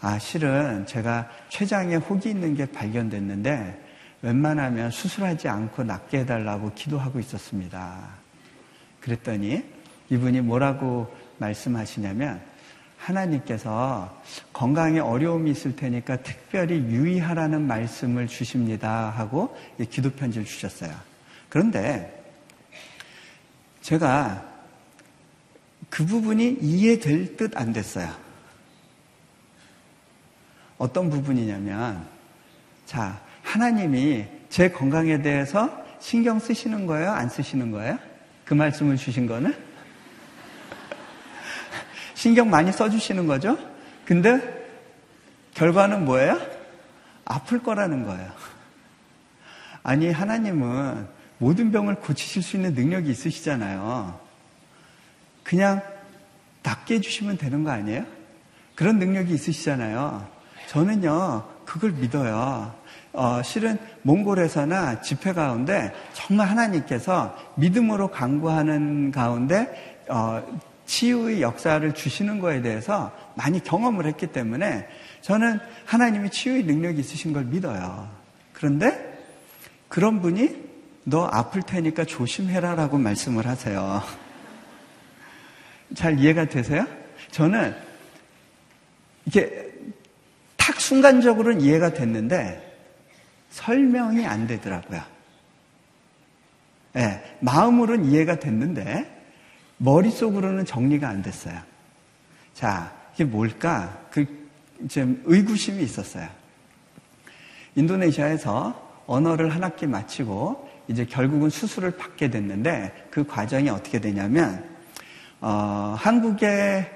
아, 실은 제가 췌장에 혹이 있는 게 발견됐는데 웬만하면 수술하지 않고 낫게 해달라고 기도하고 있었습니다. 그랬더니 이분이 뭐라고 말씀하시냐면 하나님께서 건강에 어려움이 있을 테니까 특별히 유의하라는 말씀을 주십니다 하고 기도 편지를 주셨어요. 그런데 제가 그 부분이 이해될 듯 안 됐어요. 어떤 부분이냐면, 자, 하나님이 제 건강에 대해서 신경 쓰시는 거예요? 안 쓰시는 거예요? 그 말씀을 주신 거는? *laughs* 신경 많이 써주시는 거죠? 근데 결과는 뭐예요? 아플 거라는 거예요. 아니, 하나님은 모든 병을 고치실 수 있는 능력이 있으시잖아요. 그냥 낫게 해주시면 되는 거 아니에요? 그런 능력이 있으시잖아요. 저는요, 그걸 믿어요. 어, 실은 몽골에서나 집회 가운데 정말 하나님께서 믿음으로 강구하는 가운데 어, 치유의 역사를 주시는 거에 대해서 많이 경험을 했기 때문에 저는 하나님이 치유의 능력이 있으신 걸 믿어요. 그런데 그런 분이 너 아플 테니까 조심해라라고 말씀을 하세요. 잘 이해가 되세요? 저는 이게 탁 순간적으로는 이해가 됐는데 설명이 안 되더라고요. 네, 마음으로는 이해가 됐는데 머릿속으로는 정리가 안 됐어요. 자, 이게 뭘까? 그, 좀 의구심이 있었어요. 인도네시아에서 언어를 한 학기 마치고 이제 결국은 수술을 받게 됐는데 그 과정이 어떻게 되냐면, 어, 한국에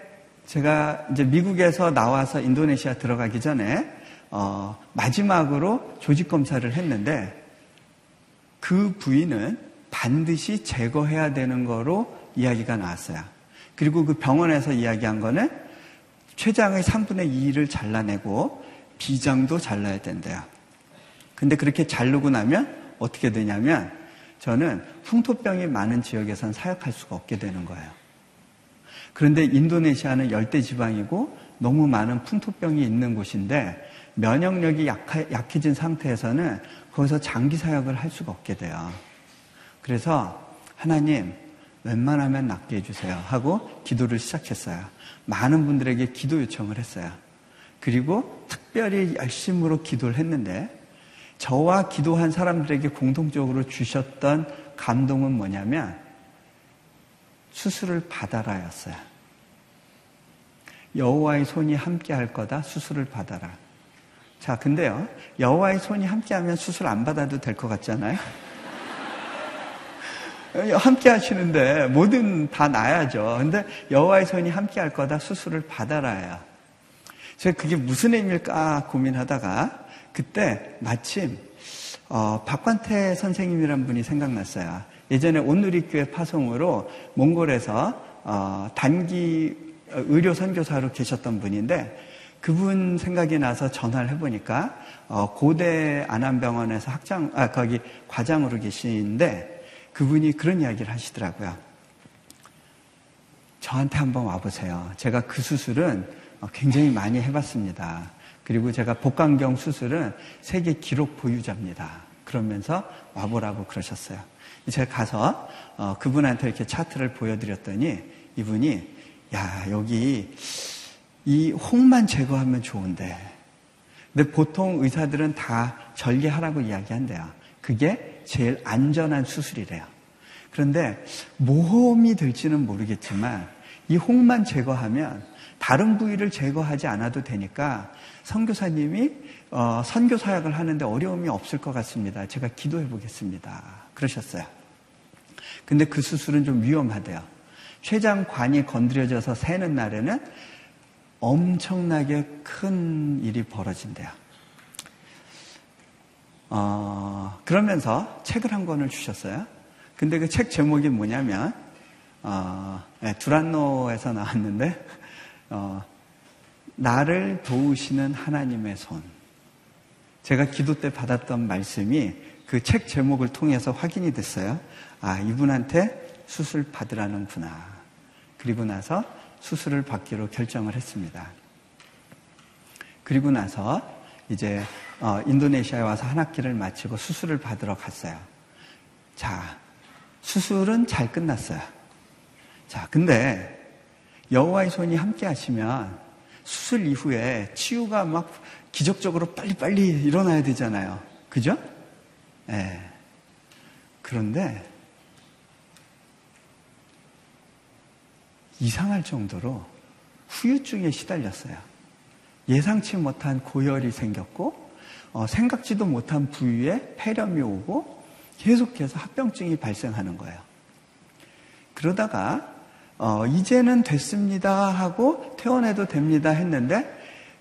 제가 이제 미국에서 나와서 인도네시아 들어가기 전에 어, 마지막으로 조직 검사를 했는데 그 부위는 반드시 제거해야 되는 거로 이야기가 나왔어요. 그리고 그 병원에서 이야기한 거는 췌장의 3분의 2를 잘라내고 비장도 잘라야 된대요. 근데 그렇게 자르고 나면 어떻게 되냐면 저는 풍토병이 많은 지역에선 사역할 수가 없게 되는 거예요. 그런데 인도네시아는 열대 지방이고 너무 많은 풍토병이 있는 곳인데 면역력이 약하, 약해진 상태에서는 거기서 장기 사역을 할 수가 없게 돼요. 그래서 하나님 웬만하면 낫게 해주세요 하고 기도를 시작했어요. 많은 분들에게 기도 요청을 했어요. 그리고 특별히 열심으로 기도를 했는데 저와 기도한 사람들에게 공통적으로 주셨던 감동은 뭐냐면 수술을 받아라였어요. 여호와의 손이 함께 할 거다. 수술을 받아라. 자, 근데요. 여호와의 손이 함께 하면 수술 안 받아도 될 것 같잖아요. *laughs* 함께 하시는데 뭐든 다 나야죠. 근데 여호와의 손이 함께 할 거다. 수술을 받아라야. 제가 그게 무슨 의미일까 고민하다가 그때 마침 어, 박관태 선생님이란 분이 생각났어요. 예전에 온누리교회 파송으로 몽골에서 어, 단기 의료 선교사로 계셨던 분인데 그분 생각이 나서 전화를 해보니까 어, 고대 안암병원에서 학장 아 거기 과장으로 계시는데 그분이 그런 이야기를 하시더라고요. 저한테 한번 와보세요. 제가 그 수술은 굉장히 많이 해봤습니다. 그리고 제가 복강경 수술은 세계 기록 보유자입니다. 그러면서 와보라고 그러셨어요. 제가 가서 어, 그분한테 이렇게 차트를 보여드렸더니 이분이 야 여기 이 홍만 제거하면 좋은데 근데 보통 의사들은 다 절개하라고 이야기한대요. 그게 제일 안전한 수술이래요. 그런데 모험이 될지는 모르겠지만 이 홍만 제거하면 다른 부위를 제거하지 않아도 되니까 선교사님이 어, 선교 사역을 하는데 어려움이 없을 것 같습니다. 제가 기도해 보겠습니다. 그러셨어요. 근데 그 수술은 좀 위험하대요. 췌장관이 건드려져서 새는 날에는 엄청나게 큰 일이 벌어진대요. 어, 그러면서 책을 한 권을 주셨어요. 근데 그 책 제목이 뭐냐면, 어, 네, 두란노에서 나왔는데, 어, 나를 도우시는 하나님의 손. 제가 기도 때 받았던 말씀이 그 책 제목을 통해서 확인이 됐어요. 아, 이분한테 수술 받으라는구나. 그리고 나서 수술을 받기로 결정을 했습니다. 그리고 나서 이제 어, 인도네시아에 와서 한 학기를 마치고 수술을 받으러 갔어요. 자, 수술은 잘 끝났어요. 자, 근데 여호와의 손이 함께 하시면 수술 이후에 치유가 막 기적적으로 빨리빨리 일어나야 되잖아요. 그죠? 예. 네. 그런데 이상할 정도로 후유증에 시달렸어요. 예상치 못한 고열이 생겼고 어, 생각지도 못한 부위에 폐렴이 오고 계속해서 합병증이 발생하는 거예요. 그러다가 어, 이제는 됐습니다 하고 퇴원해도 됩니다 했는데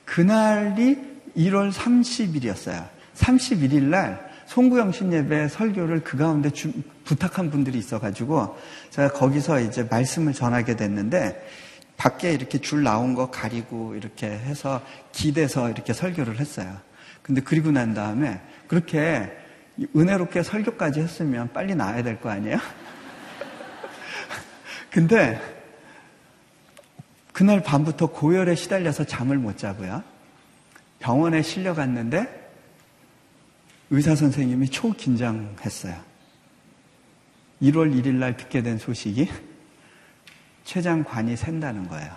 그날이 1월 30일이었어요. 31일 날 송구영신 예배 설교를 그 가운데 주, 부탁한 분들이 있어가지고 제가 거기서 이제 말씀을 전하게 됐는데 밖에 이렇게 줄 나온 거 가리고 이렇게 해서 기대서 이렇게 설교를 했어요. 근데 그리고 난 다음에 그렇게 은혜롭게 설교까지 했으면 빨리 나와야 될 거 아니에요? *laughs* 근데 그날 밤부터 고열에 시달려서 잠을 못 자고요. 병원에 실려갔는데 의사 선생님이 초긴장했어요. 1월 1일 날 듣게 된 소식이 췌장관이 샌다는 거예요.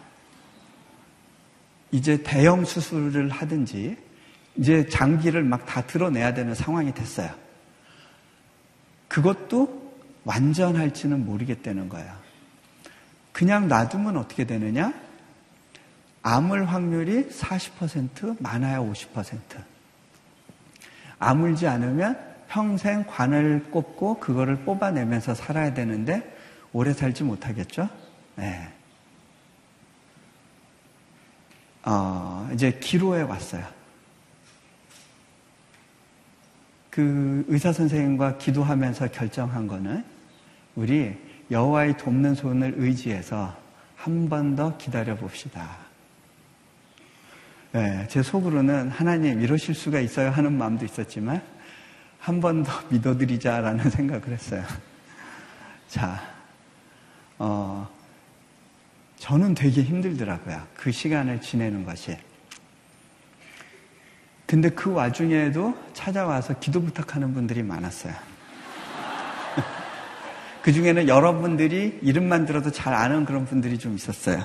이제 대형 수술을 하든지 이제 장기를 막 다 드러내야 되는 상황이 됐어요. 그것도 완전할지는 모르겠다는 거예요. 그냥 놔두면 어떻게 되느냐? 아물 확률이 40%, 많아야 50%. 아물지 않으면 평생 관을 꼽고 그거를 뽑아내면서 살아야 되는데 오래 살지 못하겠죠? 네. 어, 이제 기로에 왔어요. 그 의사 선생님과 기도하면서 결정한 거는 우리 여호와의 돕는 손을 의지해서 한 번 더 기다려 봅시다. 네, 제 속으로는 하나님 이러실 수가 있어요 하는 마음도 있었지만 한 번 더 *laughs* 믿어드리자라는 생각을 했어요. 자, 어, 저는 되게 힘들더라고요. 그 시간을 지내는 것이. 근데 그 와중에도 찾아와서 기도 부탁하는 분들이 많았어요. *laughs* 그 중에는 여러분들이 이름만 들어도 잘 아는 그런 분들이 좀 있었어요.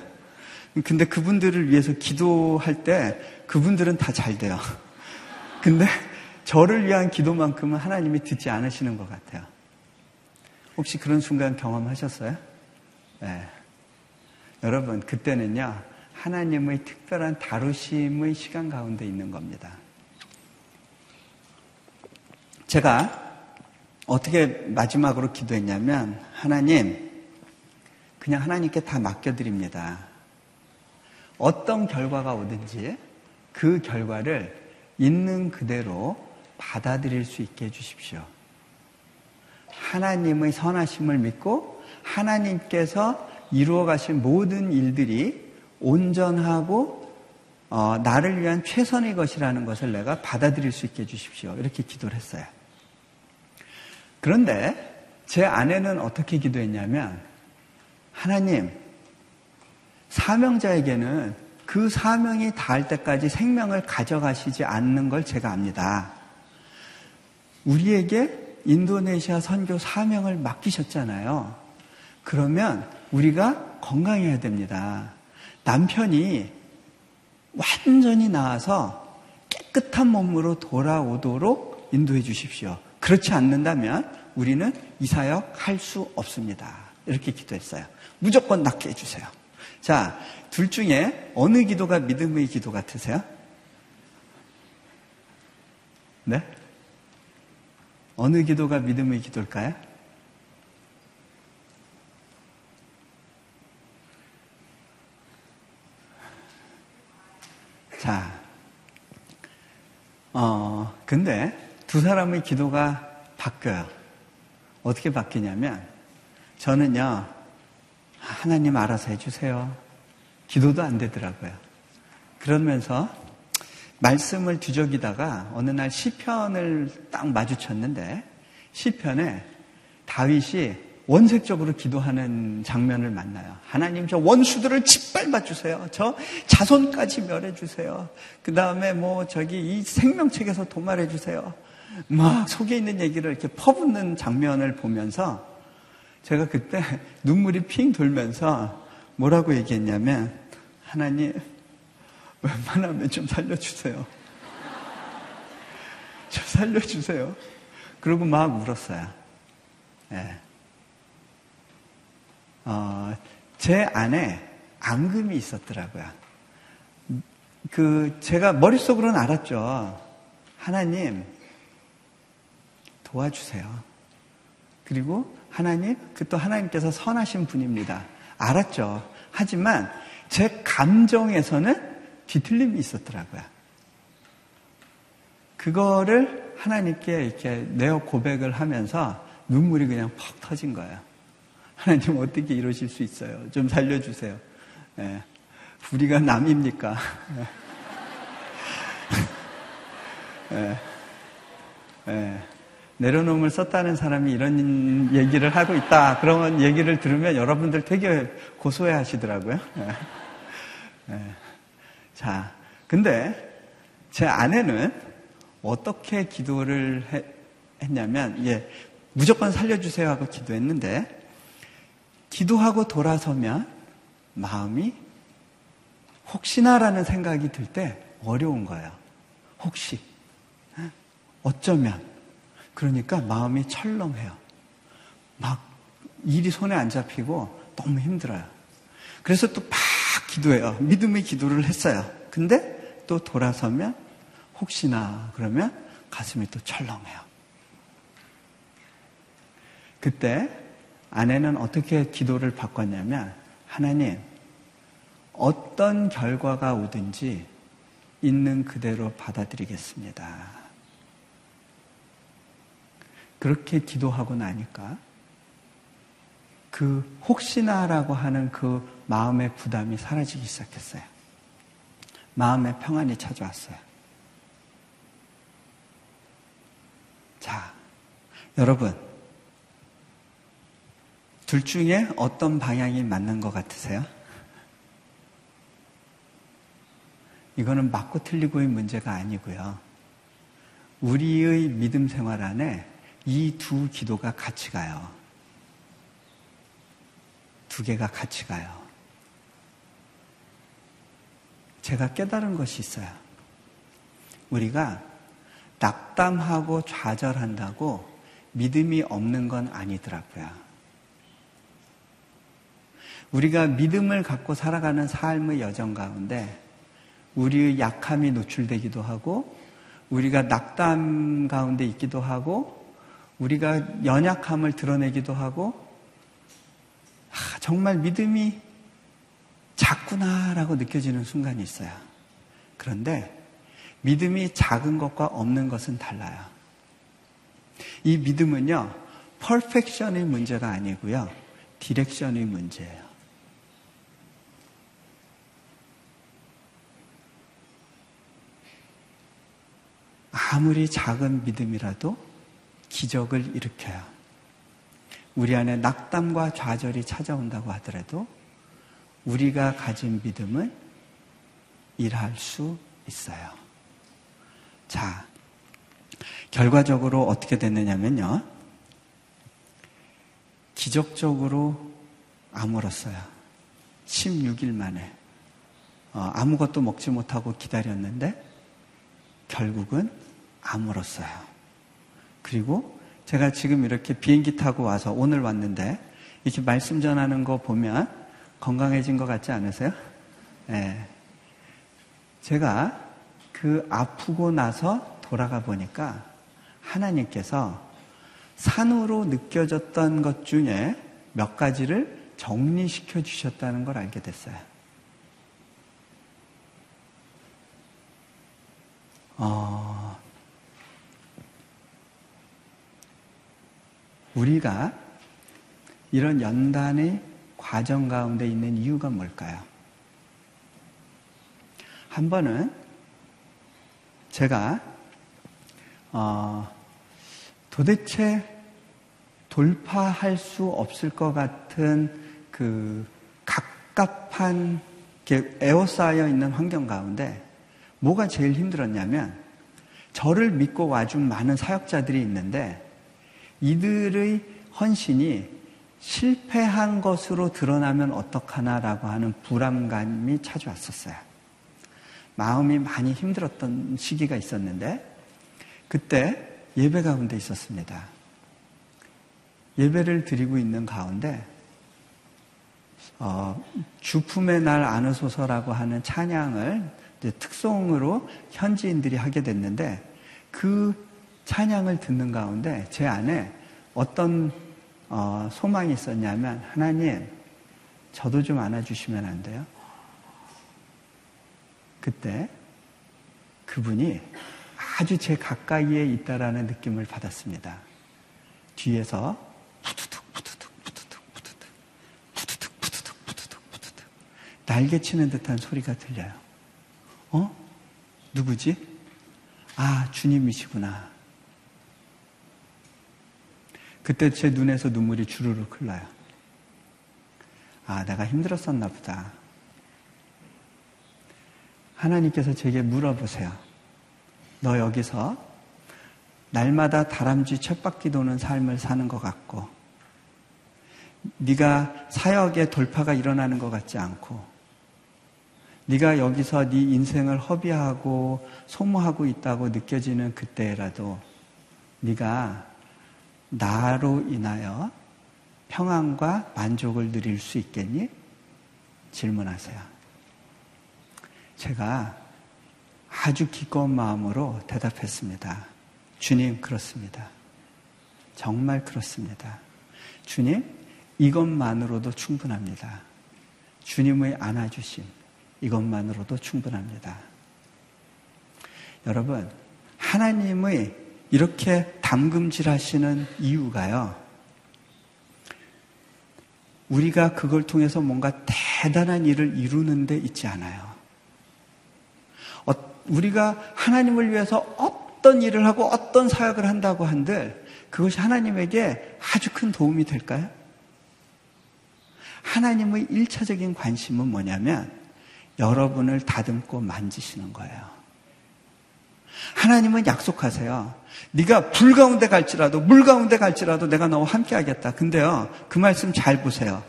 근데 그분들을 위해서 기도할 때 그분들은 다 잘 돼요. *laughs* 근데 저를 위한 기도만큼은 하나님이 듣지 않으시는 것 같아요. 혹시 그런 순간 경험하셨어요? 네. 여러분, 그때는요, 하나님의 특별한 다루심의 시간 가운데 있는 겁니다. 제가 어떻게 마지막으로 기도했냐면 하나님 그냥 하나님께 다 맡겨드립니다. 어떤 결과가 오든지 그 결과를 있는 그대로 받아들일 수 있게 해주십시오. 하나님의 선하심을 믿고 하나님께서 이루어 가신 모든 일들이 온전하고 어, 나를 위한 최선의 것이라는 것을 내가 받아들일 수 있게 해주십시오. 이렇게 기도를 했어요. 그런데 제 아내는 어떻게 기도했냐면 하나님 사명자에게는 그 사명이 닿을 때까지 생명을 가져가시지 않는 걸 제가 압니다. 우리에게 인도네시아 선교 사명을 맡기셨잖아요. 그러면 우리가 건강해야 됩니다. 남편이 완전히 나아서 깨끗한 몸으로 돌아오도록 인도해 주십시오. 그렇지 않는다면 우리는 이 사역 할 수 없습니다. 이렇게 기도했어요. 무조건 낫게 해주세요. 자, 둘 중에 어느 기도가 믿음의 기도 같으세요? 네? 어느 기도가 믿음의 기도일까요? 자, 어, 근데 두 사람의 기도가 바뀌어요. 어떻게 바뀌냐면, 저는요, 하나님 알아서 해주세요. 기도도 안 되더라고요. 그러면서 말씀을 뒤적이다가 어느 날 시편을 딱 마주쳤는데 시편에 다윗이 원색적으로 기도하는 장면을 만나요. 하나님 저 원수들을 짓밟아 주세요. 저 자손까지 멸해 주세요. 그 다음에 뭐 저기 이 생명책에서 도말해 주세요. 막 속에 있는 얘기를 이렇게 퍼붓는 장면을 보면서 제가 그때 *laughs* 눈물이 핑 돌면서 뭐라고 얘기했냐면 하나님 웬만하면 좀 살려주세요. *laughs* 저 살려주세요. 그러고 막 울었어요. 네. 어, 제 안에 앙금이 있었더라고요. 그, 제가 머릿속으로는 알았죠. 하나님, 도와주세요. 그리고 하나님, 그 또 하나님께서 선하신 분입니다. 알았죠. 하지만 제 감정에서는 뒤틀림이 있었더라고요. 그거를 하나님께 이렇게 내어 고백을 하면서 눈물이 그냥 퍽 터진 거예요. 하나님 어떻게 이러실 수 있어요? 좀 살려주세요. 예. 우리가 남입니까? *laughs* 예. 예. 내려놓음을 썼다는 사람이 이런 얘기를 하고 있다. 그런 얘기를 들으면 여러분들 되게 고소해 하시더라고요. 예. 예. 자, 근데 제 아내는 어떻게 기도를 했냐면, 예, 무조건 살려주세요 하고 기도했는데, 기도하고 돌아서면 마음이 혹시나라는 생각이 들 때 어려운 거예요. 혹시. 어쩌면. 그러니까 마음이 철렁해요. 막 일이 손에 안 잡히고 너무 힘들어요. 그래서 또 막 기도해요. 믿음의 기도를 했어요. 근데 또 돌아서면 혹시나 그러면 가슴이 또 철렁해요. 그때 아내는 어떻게 기도를 바꿨냐면 하나님 어떤 결과가 오든지 있는 그대로 받아들이겠습니다. 그렇게 기도하고 나니까 그 혹시나라고 하는 그 마음의 부담이 사라지기 시작했어요. 마음의 평안이 찾아왔어요. 자, 여러분, 둘 중에 어떤 방향이 맞는 것 같으세요? 이거는 맞고 틀리고의 문제가 아니고요. 우리의 믿음 생활 안에 이 두 기도가 같이 가요. 두 개가 같이 가요. 제가 깨달은 것이 있어요. 우리가 낙담하고 좌절한다고 믿음이 없는 건 아니더라고요. 우리가 믿음을 갖고 살아가는 삶의 여정 가운데 우리의 약함이 노출되기도 하고 우리가 낙담 가운데 있기도 하고 우리가 연약함을 드러내기도 하고 아, 정말 믿음이 작구나라고 느껴지는 순간이 있어요. 그런데 믿음이 작은 것과 없는 것은 달라요. 이 믿음은요, 퍼펙션의 문제가 아니고요, direction의 문제예요. 아무리 작은 믿음이라도 기적을 일으켜요. 우리 안에 낙담과 좌절이 찾아온다고 하더라도 우리가 가진 믿음은 일할 수 있어요. 자, 결과적으로 어떻게 됐느냐면요. 기적적으로 아물었어요. 16일 만에. 어, 아무것도 먹지 못하고 기다렸는데 결국은 아물었어요. 그리고 제가 지금 이렇게 비행기 타고 와서 오늘 왔는데 이렇게 말씀 전하는 거 보면 건강해진 것 같지 않으세요? 네. 제가 그 아프고 나서 돌아가 보니까 하나님께서 산으로 느껴졌던 것 중에 몇 가지를 정리시켜 주셨다는 걸 알게 됐어요. 어, 우리가 이런 연단의 과정 가운데 있는 이유가 뭘까요? 한 번은 제가 어, 도대체 돌파할 수 없을 것 같은 그 갑갑한 에워싸여 있는 환경 가운데 뭐가 제일 힘들었냐면 저를 믿고 와준 많은 사역자들이 있는데 이들의 헌신이 실패한 것으로 드러나면 어떡하나라고 하는 불안감이 찾아왔었어요. 마음이 많이 힘들었던 시기가 있었는데 그때 예배 가운데 있었습니다. 예배를 드리고 있는 가운데 어, 주품의 날 안으소서라고 하는 찬양을 특송으로 현지인들이 하게 됐는데 그 찬양을 듣는 가운데 제 안에 어떤 어, 소망이 있었냐면 하나님 저도 좀 안아주시면 안 돼요? 그때 그분이 아주 제 가까이에 있다라는 느낌을 받았습니다. 뒤에서 푸드득 푸드득 푸드득 푸드득 푸드득 푸드득 푸드득 푸드득 날개 치는 듯한 소리가 들려요. 어? 누구지? 아, 주님이시구나. 그때 제 눈에서 눈물이 주르륵 흘러요. 아, 내가 힘들었었나 보다. 하나님께서 제게 물어보세요. 너 여기서 날마다 다람쥐 쳇바퀴 도는 삶을 사는 것 같고, 네가 사역에 돌파가 일어나는 것 같지 않고, 네가 여기서 네 인생을 허비하고 소모하고 있다고 느껴지는 그때라도 네가 나로 인하여 평안과 만족을 누릴 수 있겠니? 질문하세요. 제가 아주 기꺼운 마음으로 대답했습니다. 주님, 그렇습니다. 정말 그렇습니다. 주님, 이것만으로도 충분합니다. 주님의 안아주심, 이것만으로도 충분합니다. 여러분, 하나님의 이렇게 담금질 하시는 이유가요. 우리가 그걸 통해서 뭔가 대단한 일을 이루는 데 있지 않아요. 어, 우리가 하나님을 위해서 어떤 일을 하고 어떤 사역을 한다고 한들 그것이 하나님에게 아주 큰 도움이 될까요? 하나님의 일차적인 관심은 뭐냐면 여러분을 다듬고 만지시는 거예요. 하나님은 약속하세요. 네가 불 가운데 갈지라도 물 가운데 갈지라도 내가 너와 함께 하겠다. 근데요. 그 말씀 잘 보세요.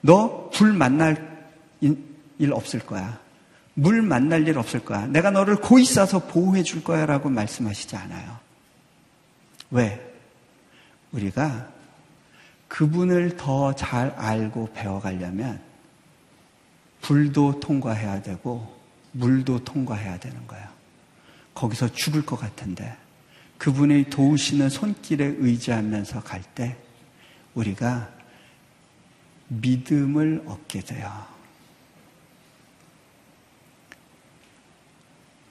너 불 만날 일 없을 거야. 물 만날 일 없을 거야. 내가 너를 고이 싸서 보호해 줄 거야 라고 말씀하시지 않아요. 왜? 우리가 그분을 더 잘 알고 배워가려면 불도 통과해야 되고 물도 통과해야 되는 거예요. 거기서 죽을 것 같은데 그분의 도우시는 손길에 의지하면서 갈 때 우리가 믿음을 얻게 돼요.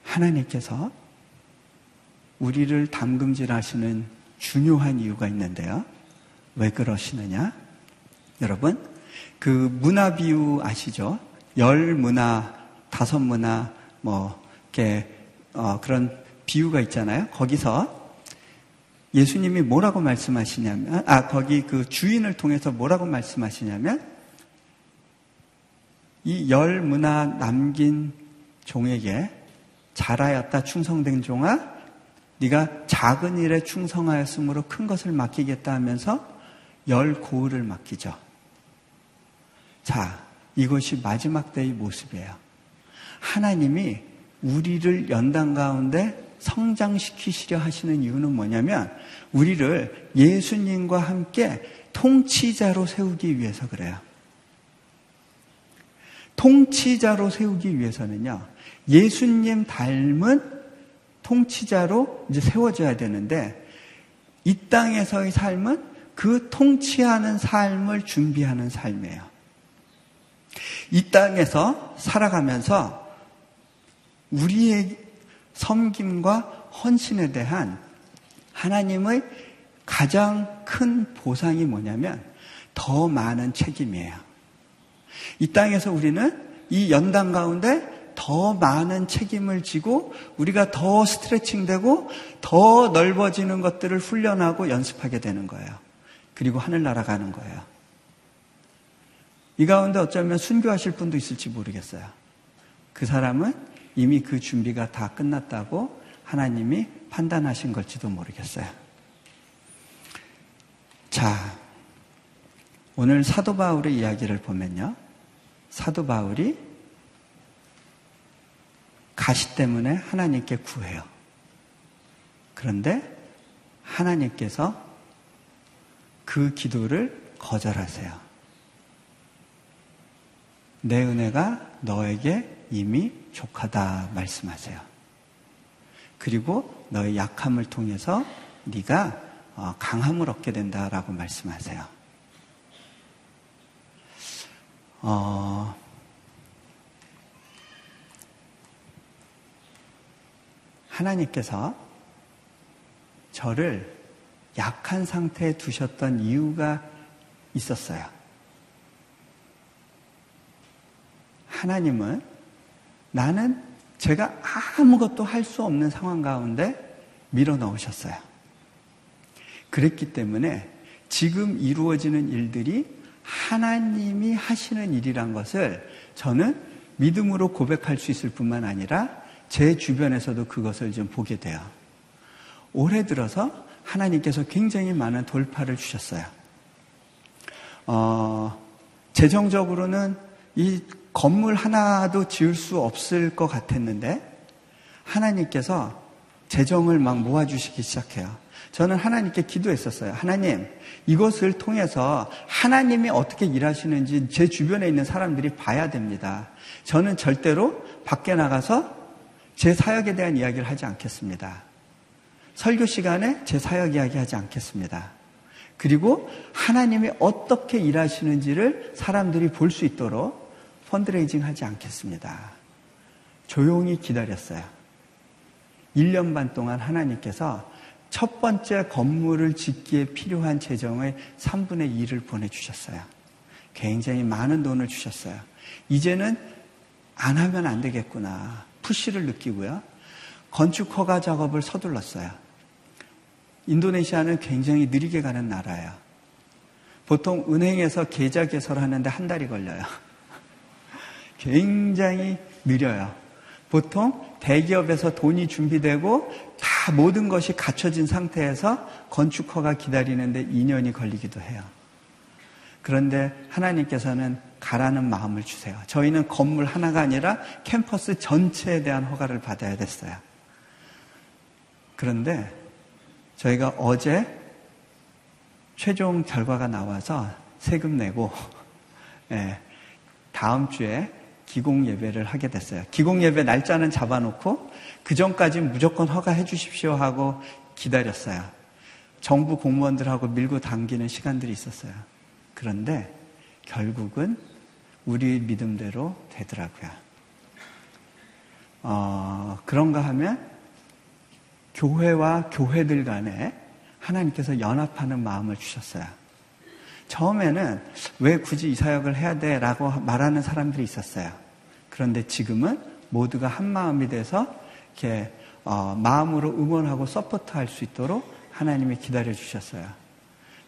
하나님께서 우리를 담금질 하시는 중요한 이유가 있는데요. 왜 그러시느냐? 여러분, 그 문화 비유 아시죠? 열 문화, 다섯 문화, 뭐, 이렇게, 어, 그런 비유가 있잖아요. 거기서 예수님이 뭐라고 말씀하시냐면, 아, 거기 그 주인을 통해서 뭐라고 말씀하시냐면, 이 열 문화 남긴 종에게 잘하였다 충성된 종아, 네가 작은 일에 충성하였으므로 큰 것을 맡기겠다 하면서 열 고을을 맡기죠. 자, 이것이 마지막 때의 모습이에요. 하나님이 우리를 연단 가운데 성장시키시려 하시는 이유는 뭐냐면 우리를 예수님과 함께 통치자로 세우기 위해서 그래요. 통치자로 세우기 위해서는요. 예수님 닮은 통치자로 이제 세워져야 되는데 이 땅에서의 삶은 그 통치하는 삶을 준비하는 삶이에요. 이 땅에서 살아가면서 우리의 섬김과 헌신에 대한 하나님의 가장 큰 보상이 뭐냐면 더 많은 책임이에요. 이 땅에서 우리는 이 연단 가운데 더 많은 책임을 지고 우리가 더 스트레칭되고 더 넓어지는 것들을 훈련하고 연습하게 되는 거예요. 그리고 하늘나라 가는 거예요. 이 가운데 어쩌면 순교하실 분도 있을지 모르겠어요. 그 사람은 이미 그 준비가 다 끝났다고 하나님이 판단하신 걸지도 모르겠어요. 자, 오늘 사도 바울의 이야기를 보면요. 사도 바울이 가시 때문에 하나님께 구해요. 그런데 하나님께서 그 기도를 거절하세요. 내 은혜가 너에게 이미 족하다 말씀하세요. 그리고 너의 약함을 통해서 네가 어, 강함을 얻게 된다라고 말씀하세요. 어, 하나님께서 저를 약한 상태에 두셨던 이유가 있었어요. 하나님은 나는 제가 아무것도 할 수 없는 상황 가운데 밀어 넣으셨어요. 그랬기 때문에 지금 이루어지는 일들이 하나님이 하시는 일이란 것을 저는 믿음으로 고백할 수 있을 뿐만 아니라 제 주변에서도 그것을 좀 보게 돼요. 올해 들어서 하나님께서 굉장히 많은 돌파를 주셨어요. 어, 재정적으로는 이 건물 하나도 지을 수 없을 것 같았는데 하나님께서 재정을 막 모아주시기 시작해요. 저는 하나님께 기도했었어요. 하나님, 이것을 통해서 하나님이 어떻게 일하시는지 제 주변에 있는 사람들이 봐야 됩니다. 저는 절대로 밖에 나가서 제 사역에 대한 이야기를 하지 않겠습니다. 설교 시간에 제 사역 이야기 하지 않겠습니다. 그리고 하나님이 어떻게 일하시는지를 사람들이 볼 수 있도록 펀드레이징 하지 않겠습니다. 조용히 기다렸어요. 1년 반 동안 하나님께서 첫 번째 건물을 짓기에 필요한 재정의 3분의 2를 보내주셨어요. 굉장히 많은 돈을 주셨어요. 이제는 안 하면 안 되겠구나. 푸시를 느끼고요. 건축 허가 작업을 서둘렀어요. 인도네시아는 굉장히 느리게 가는 나라예요. 보통 은행에서 계좌 개설하는데 한 달이 걸려요. 굉장히 느려요. 보통 대기업에서 돈이 준비되고 다 모든 것이 갖춰진 상태에서 건축허가 기다리는데 2년이 걸리기도 해요. 그런데 하나님께서는 가라는 마음을 주세요. 저희는 건물 하나가 아니라 캠퍼스 전체에 대한 허가를 받아야 됐어요. 그런데 저희가 어제 최종 결과가 나와서 세금 내고 네, *laughs* 다음 주에 기공 예배를 하게 됐어요. 기공 예배 날짜는 잡아놓고 그 전까지 무조건 허가해 주십시오 하고 기다렸어요. 정부 공무원들하고 밀고 당기는 시간들이 있었어요. 그런데 결국은 우리 믿음대로 되더라고요. 어, 그런가 하면 교회와 교회들 간에 하나님께서 연합하는 마음을 주셨어요. 처음에는 왜 굳이 이 사역을 해야 돼? 라고 말하는 사람들이 있었어요. 그런데 지금은 모두가 한 마음이 돼서 이렇게 어, 마음으로 응원하고 서포트할 수 있도록 하나님이 기다려 주셨어요.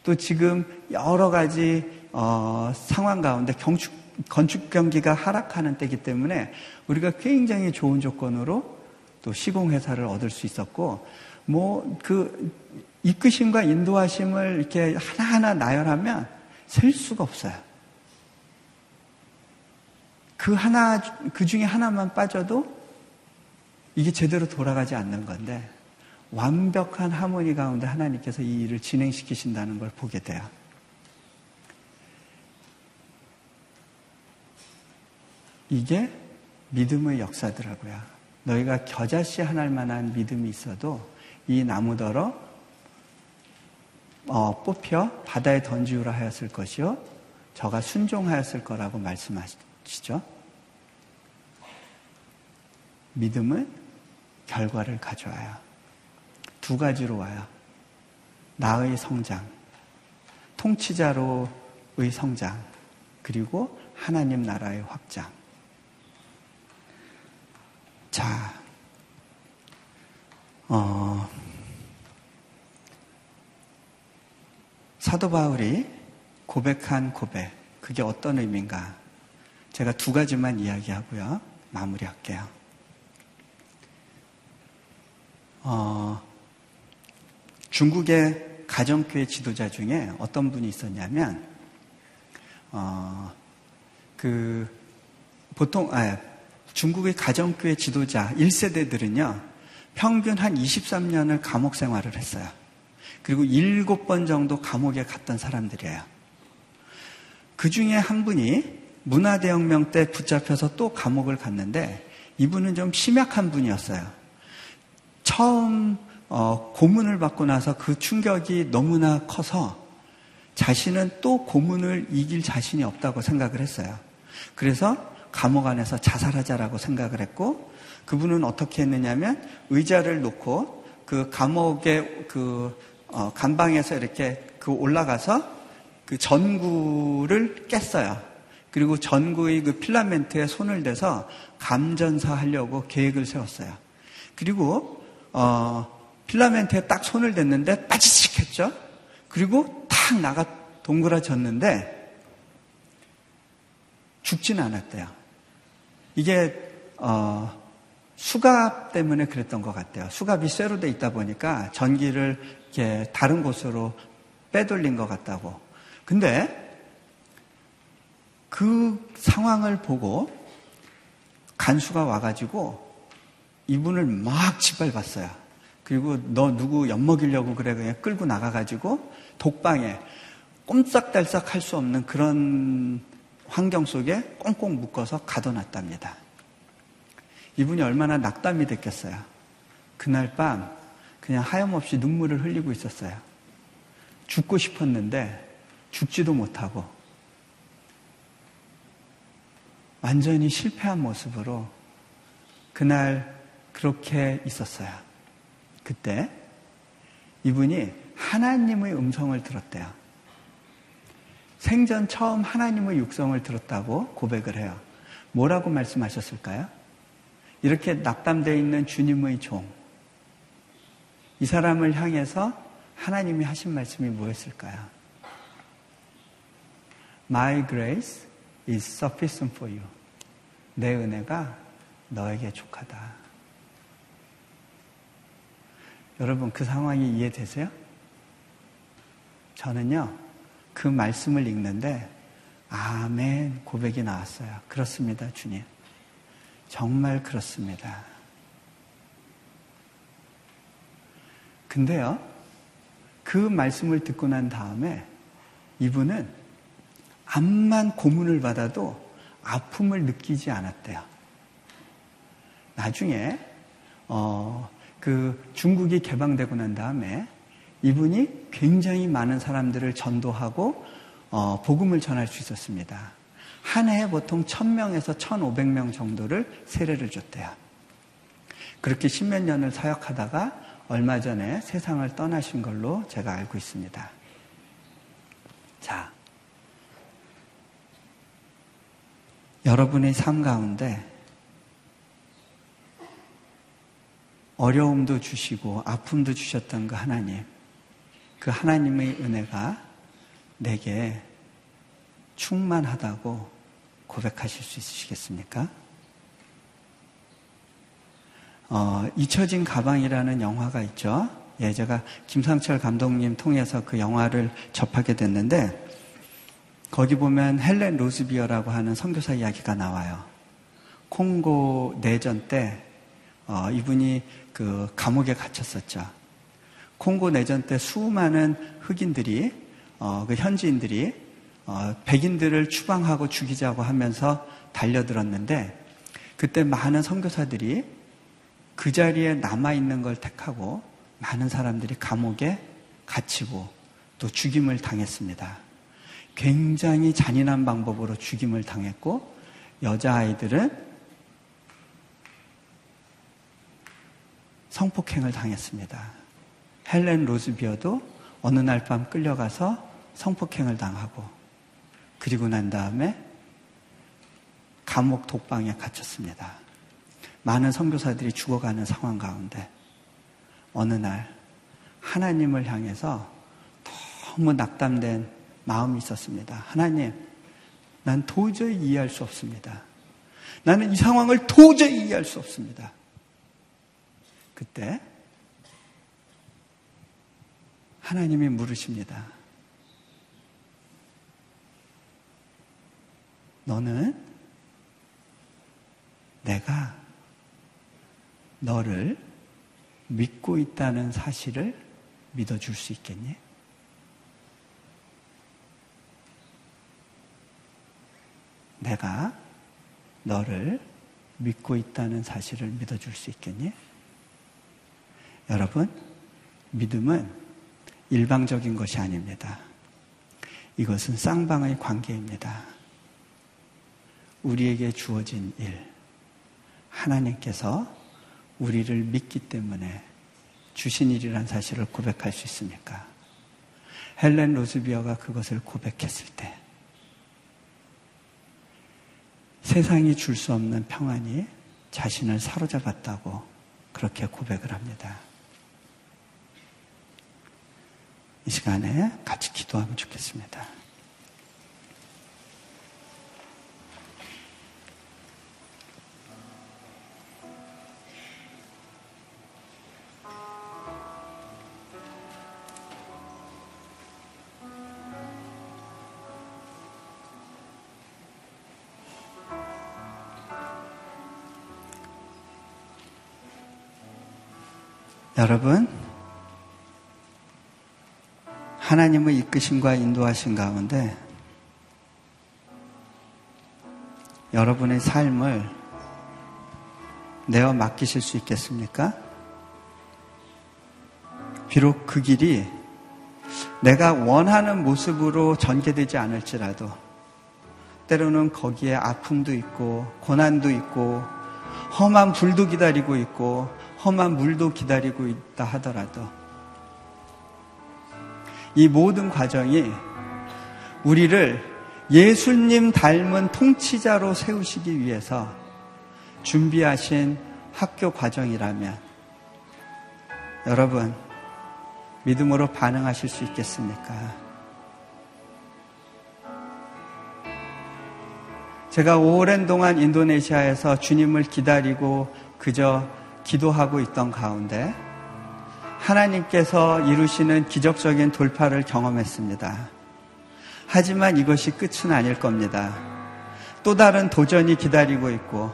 또 지금 여러 가지 어, 상황 가운데 경축, 건축 경기가 하락하는 때이기 때문에 우리가 굉장히 좋은 조건으로 또 시공 회사를 얻을 수 있었고 뭐 그 이끄심과 인도하심을 이렇게 하나하나 나열하면 셀 수가 없어요. 그 하나 그 중에 하나만 빠져도 이게 제대로 돌아가지 않는 건데 완벽한 하모니 가운데 하나님께서 이 일을 진행시키신다는 걸 보게 돼요. 이게 믿음의 역사더라고요. 너희가 겨자씨 하나할 만한 믿음이 있어도 이 나무더러 어, 뽑혀 바다에 던지우라 하였을 것이요. 저가 순종하였을 거라고 말씀하시죠. 믿음은 결과를 가져와요. 두 가지로 와요. 나의 성장, 통치자로의 성장, 그리고 하나님 나라의 확장. 자, 어, 사도 바울이 고백한 고백, 그게 어떤 의미인가? 제가 두 가지만 이야기하고요. 마무리할게요. 어, 중국의 가정교회 지도자 중에 어떤 분이 있었냐면, 어, 그, 보통, 아, 중국의 가정교회 지도자 1세대들은요, 평균 한 23년을 감옥 생활을 했어요. 그리고 7번 정도 감옥에 갔던 사람들이에요. 그 중에 한 분이 문화대혁명 때 붙잡혀서 또 감옥을 갔는데, 이분은 좀 심약한 분이었어요. 처음 어, 고문을 받고 나서 그 충격이 너무나 커서 자신은 또 고문을 이길 자신이 없다고 생각을 했어요. 그래서 감옥 안에서 자살하자라고 생각을 했고 그분은 어떻게 했느냐면 의자를 놓고 그 감옥의 그 어, 간방에서 이렇게 그 올라가서 그 전구를 깼어요. 그리고 전구의 그 필라멘트에 손을 대서 감전사 하려고 계획을 세웠어요. 그리고 어, 필라멘트에 딱 손을 댔는데 빠지직 했죠. 그리고 탁 나가 동그라졌는데 죽지는 않았대요. 이게 어, 수갑 때문에 그랬던 것 같아요. 수갑이 쇠로 돼 있다 보니까 전기를 이렇게 다른 곳으로 빼돌린 것 같다고. 근데 그 상황을 보고 간수가 와가지고 이분을 막 짓밟았어요. 그리고 너 누구 엿먹이려고 그래 그냥 끌고 나가가지고 독방에 꼼짝달싹 할 수 없는 그런 환경 속에 꽁꽁 묶어서 가둬놨답니다. 이분이 얼마나 낙담이 됐겠어요. 그날 밤 그냥 하염없이 눈물을 흘리고 있었어요. 죽고 싶었는데 죽지도 못하고 완전히 실패한 모습으로 그날 그렇게 있었어요. 그때 이분이 하나님의 음성을 들었대요. 생전 처음 하나님의 육성을 들었다고 고백을 해요. 뭐라고 말씀하셨을까요? 이렇게 낙담되어 있는 주님의 종. 이 사람을 향해서 하나님이 하신 말씀이 뭐였을까요? My grace is sufficient for you. 내 은혜가 너에게 족하다. 여러분 그 상황이 이해되세요? 저는요, 그 말씀을 읽는데, 아멘 고백이 나왔어요. 그렇습니다, 주님. 정말 그렇습니다. 근데요, 그 말씀을 듣고 난 다음에 이분은 암만 고문을 받아도 아픔을 느끼지 않았대요. 나중에, 어, 그 중국이 개방되고 난 다음에 이분이 굉장히 많은 사람들을 전도하고 어, 복음을 전할 수 있었습니다. 한 해에 보통 1000명에서 1500명 정도를 세례를 줬대요. 그렇게 십몇 년을 사역하다가 얼마 전에 세상을 떠나신 걸로 제가 알고 있습니다. 자, 여러분의 삶 가운데 어려움도 주시고 아픔도 주셨던 그 하나님, 그 하나님의 은혜가 내게 충만하다고 고백하실 수 있으시겠습니까? 어, 잊혀진 가방이라는 영화가 있죠. 예, 제가 김상철 감독님 통해서 그 영화를 접하게 됐는데 거기 보면 헬렌 로즈비어라고 하는 선교사 이야기가 나와요. 콩고 내전 때 어, 이분이 그 감옥에 갇혔었죠. 콩고 내전 때 수많은 흑인들이 어, 그 현지인들이 어, 백인들을 추방하고 죽이자고 하면서 달려들었는데 그때 많은 선교사들이 그 자리에 남아 있는 걸 택하고 많은 사람들이 감옥에 갇히고 또 죽임을 당했습니다. 굉장히 잔인한 방법으로 죽임을 당했고 여자아이들은 성폭행을 당했습니다. 헬렌 로즈비어도 어느 날 밤 끌려가서 성폭행을 당하고 그리고 난 다음에 감옥 독방에 갇혔습니다. 많은 선교사들이 죽어가는 상황 가운데 어느 날 하나님을 향해서 너무 낙담된 마음이 있었습니다. 하나님, 난 도저히 이해할 수 없습니다. 나는 이 상황을 도저히 이해할 수 없습니다. 그때 하나님이 물으십니다. 너는 내가 너를 믿고 있다는 사실을 믿어줄 수 있겠니? 내가 너를 믿고 있다는 사실을 믿어줄 수 있겠니? 여러분, 믿음은 일방적인 것이 아닙니다. 이것은 쌍방의 관계입니다. 우리에게 주어진 일, 하나님께서 우리를 믿기 때문에 주신 일이란 사실을 고백할 수 있습니까? 헬렌 로즈비어가 그것을 고백했을 때 세상이 줄 수 없는 평안이 자신을 사로잡았다고 그렇게 고백을 합니다. 이 시간에 같이 기도하면 좋겠습니다. 여러분, 하나님의 이끄심과 인도하신 가운데 여러분의 삶을 내어 맡기실 수 있겠습니까? 비록 그 길이 내가 원하는 모습으로 전개되지 않을지라도 때로는 거기에 아픔도 있고 고난도 있고 험한 불도 기다리고 있고 험한 물도 기다리고 있다 하더라도 이 모든 과정이 우리를 예수님 닮은 통치자로 세우시기 위해서 준비하신 학교 과정이라면 여러분 믿음으로 반응하실 수 있겠습니까? 제가 오랜 동안 인도네시아에서 주님을 기다리고 그저 기도하고 있던 가운데 하나님께서 이루시는 기적적인 돌파를 경험했습니다. 하지만 이것이 끝은 아닐 겁니다. 또 다른 도전이 기다리고 있고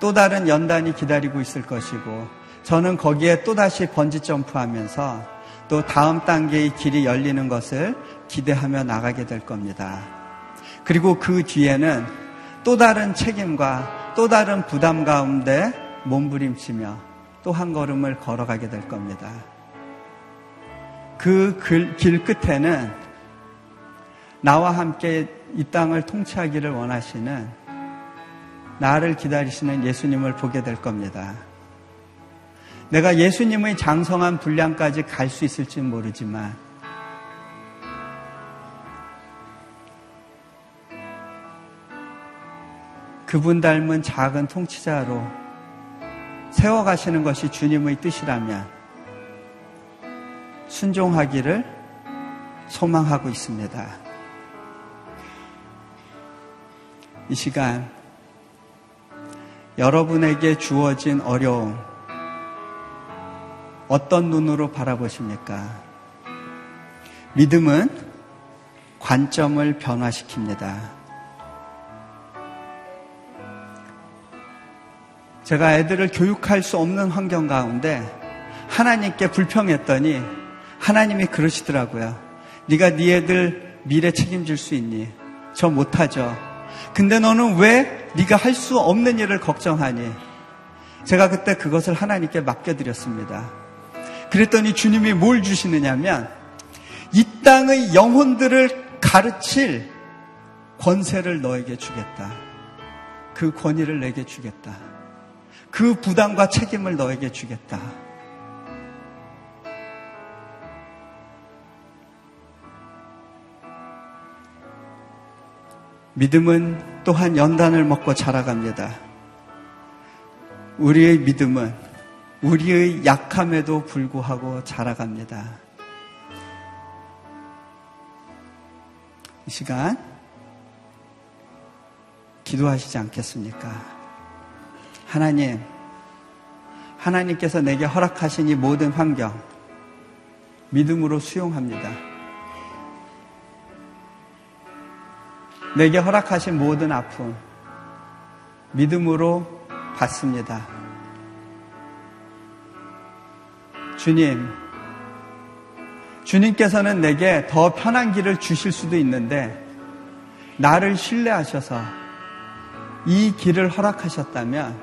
또 다른 연단이 기다리고 있을 것이고 저는 거기에 또다시 번지 점프하면서 또 다음 단계의 길이 열리는 것을 기대하며 나가게 될 겁니다. 그리고 그 뒤에는 또 다른 책임과 또 다른 부담 가운데 몸부림치며 또 한 걸음을 걸어가게 될 겁니다. 그 길 끝에는 나와 함께 이 땅을 통치하기를 원하시는 나를 기다리시는 예수님을 보게 될 겁니다. 내가 예수님의 장성한 분량까지 갈 수 있을지는 모르지만 그분 닮은 작은 통치자로 세워가시는 것이 주님의 뜻이라면 순종하기를 소망하고 있습니다. 이 시간 여러분에게 주어진 어려움 어떤 눈으로 바라보십니까? 믿음은 관점을 변화시킵니다. 제가 애들을 교육할 수 없는 환경 가운데 하나님께 불평했더니 하나님이 그러시더라고요. 네가 네 애들 미래 책임질 수 있니? 저 못하죠. 근데 너는 왜 네가 할 수 없는 일을 걱정하니? 제가 그때 그것을 하나님께 맡겨드렸습니다. 그랬더니 주님이 뭘 주시느냐면 이 땅의 영혼들을 가르칠 권세를 너에게 주겠다. 그 권위를 내게 주겠다. 그 부담과 책임을 너에게 주겠다. 믿음은 또한 연단을 먹고 자라갑니다. 우리의 믿음은 우리의 약함에도 불구하고 자라갑니다. 이 시간 기도하시지 않겠습니까? 하나님, 하나님께서 내게 허락하신 이 모든 환경, 믿음으로 수용합니다. 내게 허락하신 모든 아픔, 믿음으로 받습니다. 주님, 주님께서는 내게 더 편한 길을 주실 수도 있는데, 나를 신뢰하셔서 이 길을 허락하셨다면,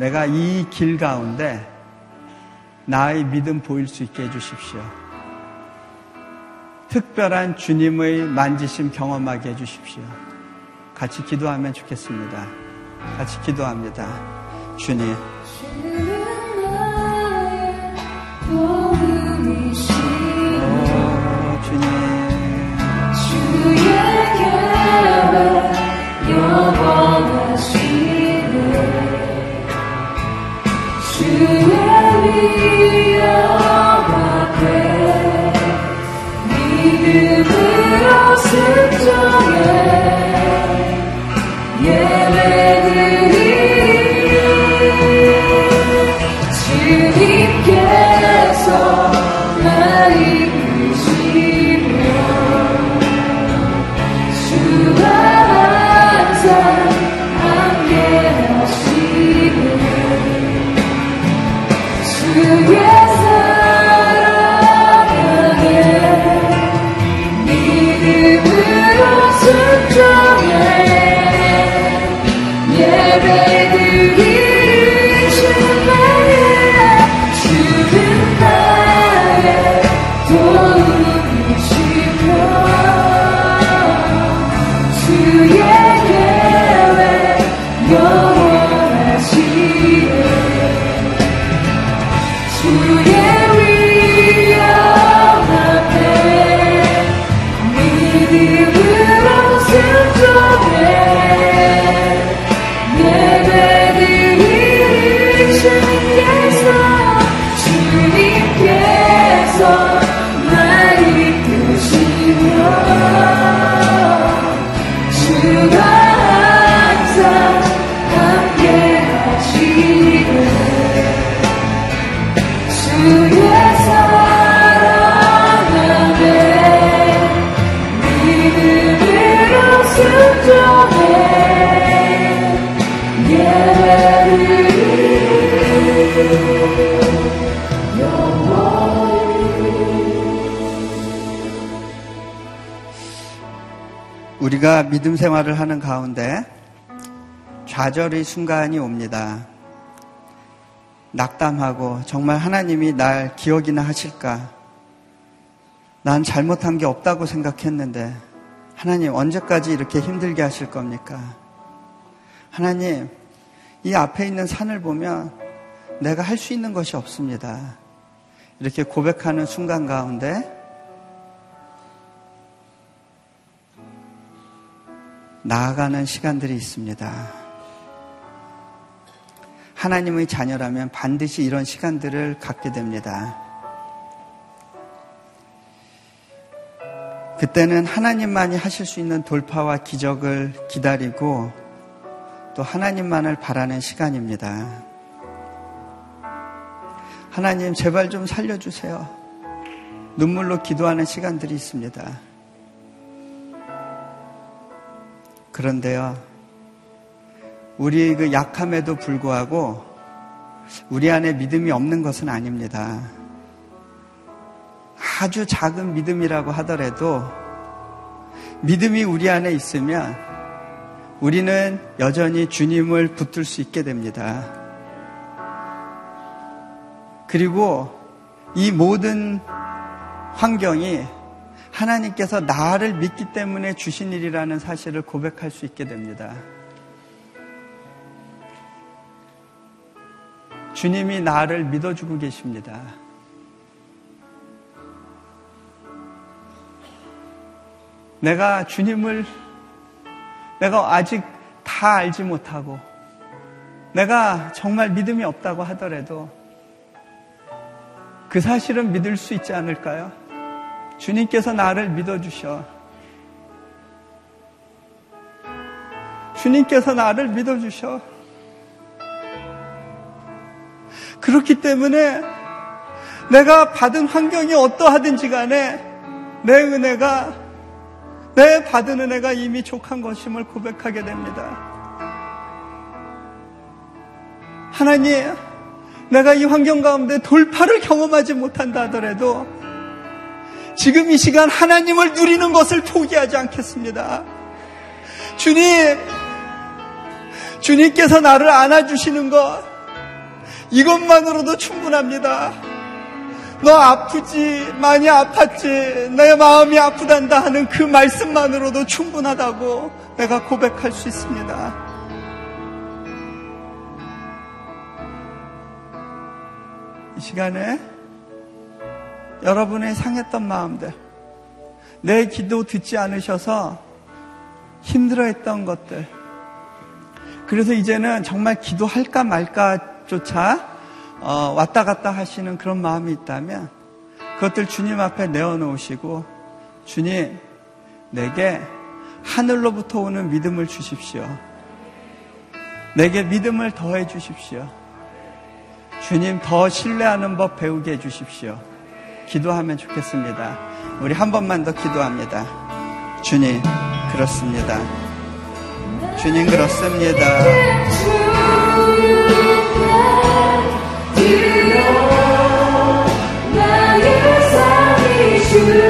내가 이 길 가운데 나의 믿음 보일 수 있게 해주십시오. 특별한 주님의 만지심 경험하게 해주십시오. 같이 기도하면 좋겠습니다. 같이 기도합니다. 주님. 믿음 생활을 하는 가운데 좌절의 순간이 옵니다. 낙담하고 정말 하나님이 날 기억이나 하실까? 난 잘못한 게 없다고 생각했는데 하나님 언제까지 이렇게 힘들게 하실 겁니까? 하나님 이 앞에 있는 산을 보면 내가 할 수 있는 것이 없습니다. 이렇게 고백하는 순간 가운데 나아가는 시간들이 있습니다. 하나님의 자녀라면 반드시 이런 시간들을 갖게 됩니다. 그때는 하나님만이 하실 수 있는 돌파와 기적을 기다리고 또 하나님만을 바라는 시간입니다. 하나님, 제발 좀 살려주세요. 눈물로 기도하는 시간들이 있습니다. 그런데요, 우리 그 약함에도 불구하고 우리 안에 믿음이 없는 것은 아닙니다. 아주 작은 믿음이라고 하더라도 믿음이 우리 안에 있으면 우리는 여전히 주님을 붙들 수 있게 됩니다. 그리고 이 모든 환경이 하나님께서 나를 믿기 때문에 주신 일이라는 사실을 고백할 수 있게 됩니다. 주님이 나를 믿어주고 계십니다. 내가 주님을 내가 아직 다 알지 못하고 내가 정말 믿음이 없다고 하더라도 그 사실은 믿을 수 있지 않을까요? 주님께서 나를 믿어주셔. 주님께서 나를 믿어주셔. 그렇기 때문에 내가 받은 환경이 어떠하든지 간에 내 은혜가, 내 받은 은혜가 이미 족한 것임을 고백하게 됩니다. 하나님, 내가 이 환경 가운데 돌파를 경험하지 못한다 하더라도 지금 이 시간 하나님을 누리는 것을 포기하지 않겠습니다. 주님, 주님께서 나를 안아주시는 것, 이것만으로도 충분합니다. 너 아프지, 많이 아팠지, 내 마음이 아프단다 하는 그 말씀만으로도 충분하다고 내가 고백할 수 있습니다. 이 시간에 여러분의 상했던 마음들, 내 기도 듣지 않으셔서 힘들어했던 것들, 그래서 이제는 정말 기도할까 말까조차 어, 왔다 갔다 하시는 그런 마음이 있다면 그것들 주님 앞에 내어놓으시고 주님 내게 하늘로부터 오는 믿음을 주십시오. 내게 믿음을 더해 주십시오. 주님 더 신뢰하는 법 배우게 해 주십시오. 기도하면 좋겠습니다. 우리 한 번만 더 기도합니다. 주님, 그렇습니다. 주님, 그렇습니다. 나의 삶이 주를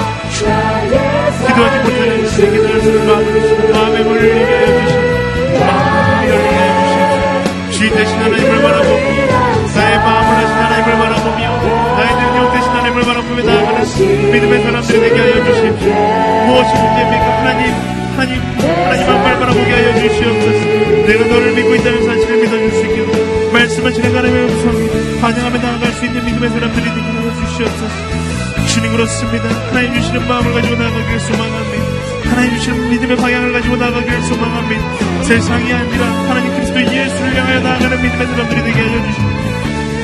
마음을 마음의 문을 열게 해주시고 마음을 열게 해주시고 주인 되신 하나님을 바라보며 나의 마음을 하신 하나님을 바라보며 나의 능력 되신 하나님을 바라보며 나아가는 믿음의 사람들이 되게 하여 주십시오 무엇이 문제입니까? 하나님 하나님 하나님 한말 바라보게 하여 주시옵소서. 내가 너를 믿고 있다는 사실을 믿어줄 수 있게 말씀을 진행하는 음성 반영하며 나아갈 수 있는 믿음의 사람들이 되게 하여 주시옵소서. 주님 그렇습니다. 하나님 주시는 마음을 가지고 나아가길 소망합니다 하나님 주시는 믿음의 방향을 가지고 나아가길 소망합니다 세상이 아니라 하나님 그리스도 예수를 향하여 나아가는 믿음의 사람들이 되게 하여 주십시오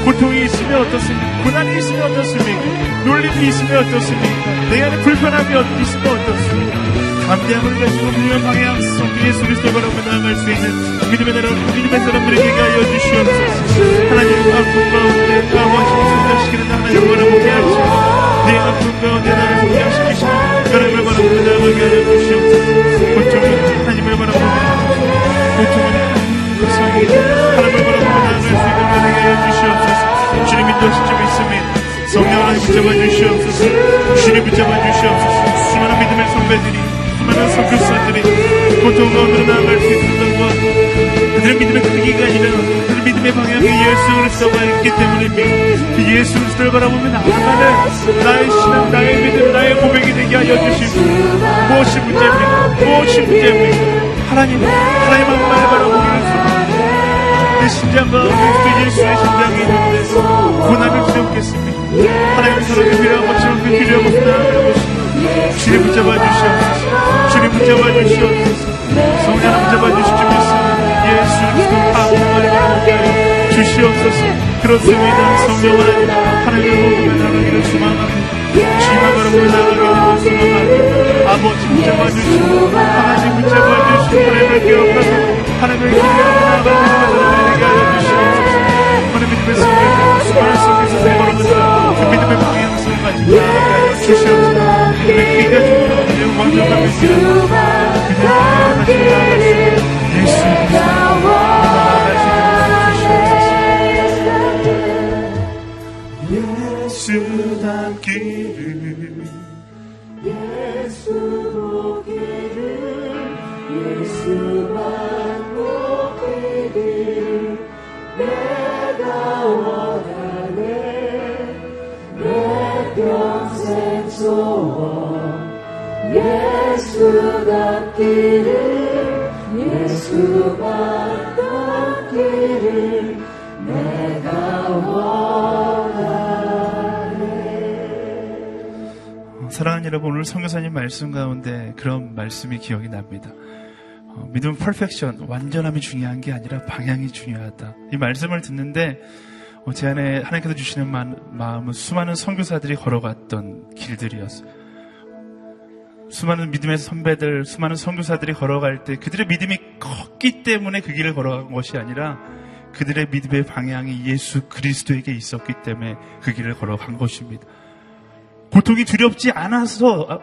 고통이 있으면 어떻습니까? 고난이 있으면 어떻습니까? 놀림이 있으면 어떻습니까? 내 안에 불편함이 있으면 어떻습니까? 감대함을 가지고 믿음의 방향성 예수 그리스도 바라보 나아갈 수 있는 믿음의 나라 믿음의 사람들에게 하여 주시옵소서 하나님 아픔 가운데 아버지 성장시키는 하나님 바라보게 하시고 내 아픔 가운데 나를 성장시키시고 하나님을 나아가게 하여 주시옵소서 고통은 하나님을 하옵소서 고통은 하나님을 바라보고 나아갈 수 있는 은혜게 하여 주시옵소서. 주님 인도하신 점 있습니다 성령 하나님 붙잡아 주시옵소서. 주님 붙잡아 주시옵소서. 수많은 믿음의 선배들이 수많은 선교사들이 고통 가운데로 나아갈 수 있는 것 그들의 믿음의 크기가 아니라 그들 믿음의 방향이 예수 그리스도가 있기 때문입니다 예수 그리스도를 바라보면 나아가는 나의 신앙 나의 믿음 나의 고백이 되게 하여 주시고 무엇이 문제입니까? 무엇이 문제입니까? 하나님 하나님 한 번만 바라보기를 내 심장과 그리스도 예수의 있는데 고난을 두렵겠습니다. 하나님 사랑이 필요하고 것처럼 그 필요하고 나아가는 것입니다 주님 붙잡아 주시옵소서. 주님 붙잡아 주시옵소서. 성령 붙잡아 않습니다 예수 그리스도. 하여 주시옵소서. 그렇습니다. 성령 하나님 하나님을 보고 나가기를 소망합니다 주님을 바라보며 나가기를 소망합니다 아버지 붙잡아 주시고 하나님 붙잡아 주시고 하나님을 기억하고 하나님을 기억하고 나가기를 하나님에게 하여 주시옵소서. 하나님 믿음의 성령 수많은 속에서 세번을 그 믿음의 방향성을 가지고 나가게 하여 주시옵소서. 믿음의 기가 주고 완전한 믿음 그냥 다시 나아갈 수 있는 예수 예수 닮 기를 예수 보기를 예수만 보기를 내가 원하네 내 평생 소원 예수 닮기를 예수만 여러분, 오늘 성교사님 말씀 가운데 그런 말씀이 기억이 납니다. 어, 믿음 퍼펙션, 완전함이 중요한 게 아니라 방향이 중요하다. 이 말씀을 듣는데 어, 제 안에 하나님께서 주시는 마, 마음은 수많은 선교사들이 걸어갔던 길들이었어요. 수많은 믿음의 선배들, 수많은 선교사들이 걸어갈 때 그들의 믿음이 컸기 때문에 그 길을 걸어간 것이 아니라 그들의 믿음의 방향이 예수 그리스도에게 있었기 때문에 그 길을 걸어간 것입니다. 고통이 두렵지 않아서 아,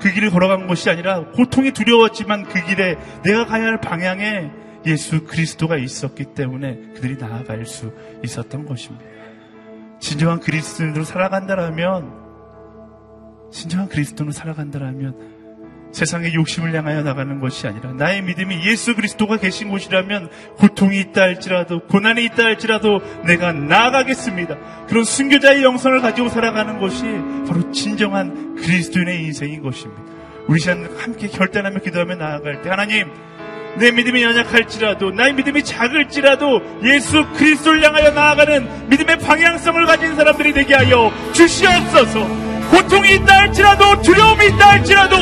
그 길을 걸어간 것이 아니라 고통이 두려웠지만 그 길에 내가 가야 할 방향에 예수 그리스도가 있었기 때문에 그들이 나아갈 수 있었던 것입니다. 진정한 그리스도인으로 살아간다라면 진정한 그리스도로 살아간다라면 세상의 욕심을 향하여 나가는 것이 아니라 나의 믿음이 예수 그리스도가 계신 곳이라면 고통이 있다 할지라도 고난이 있다 할지라도 내가 나아가겠습니다. 그런 순교자의 영성을 가지고 살아가는 것이 바로 진정한 그리스도인의 인생인 것입니다. 우리 시간 함께 결단하며 기도하며 나아갈 때 하나님 내 믿음이 연약할지라도 나의 믿음이 작을지라도 예수 그리스도를 향하여 나아가는 믿음의 방향성을 가진 사람들이 되게 하여 주시옵소서. 고통이 있다 할지라도 두려움이 있다 할지라도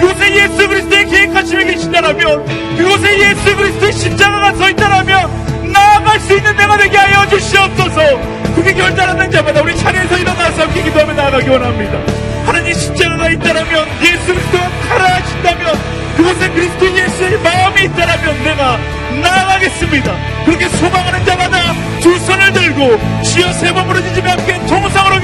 그곳에 예수 그리스도의 계획하심이 계신다라면 그곳에 예수 그리스도의 십자가가 서 있다라면 나아갈 수 있는 내가 되게 하여 주시옵소서. 그게 결단하는 자마다 우리 차례에서 일어나서 함께 기도하며 나아가기 원합니다. 하나님 십자가가 있다라면 예수 그리스도가 살아하신다면 그곳에 그리스도 예수의 마음이 있다라면 내가 나아가겠습니다. 그렇게 소망하는 자마다 두 손을 들고 주여 세번 부르짖으며 함께 동성으로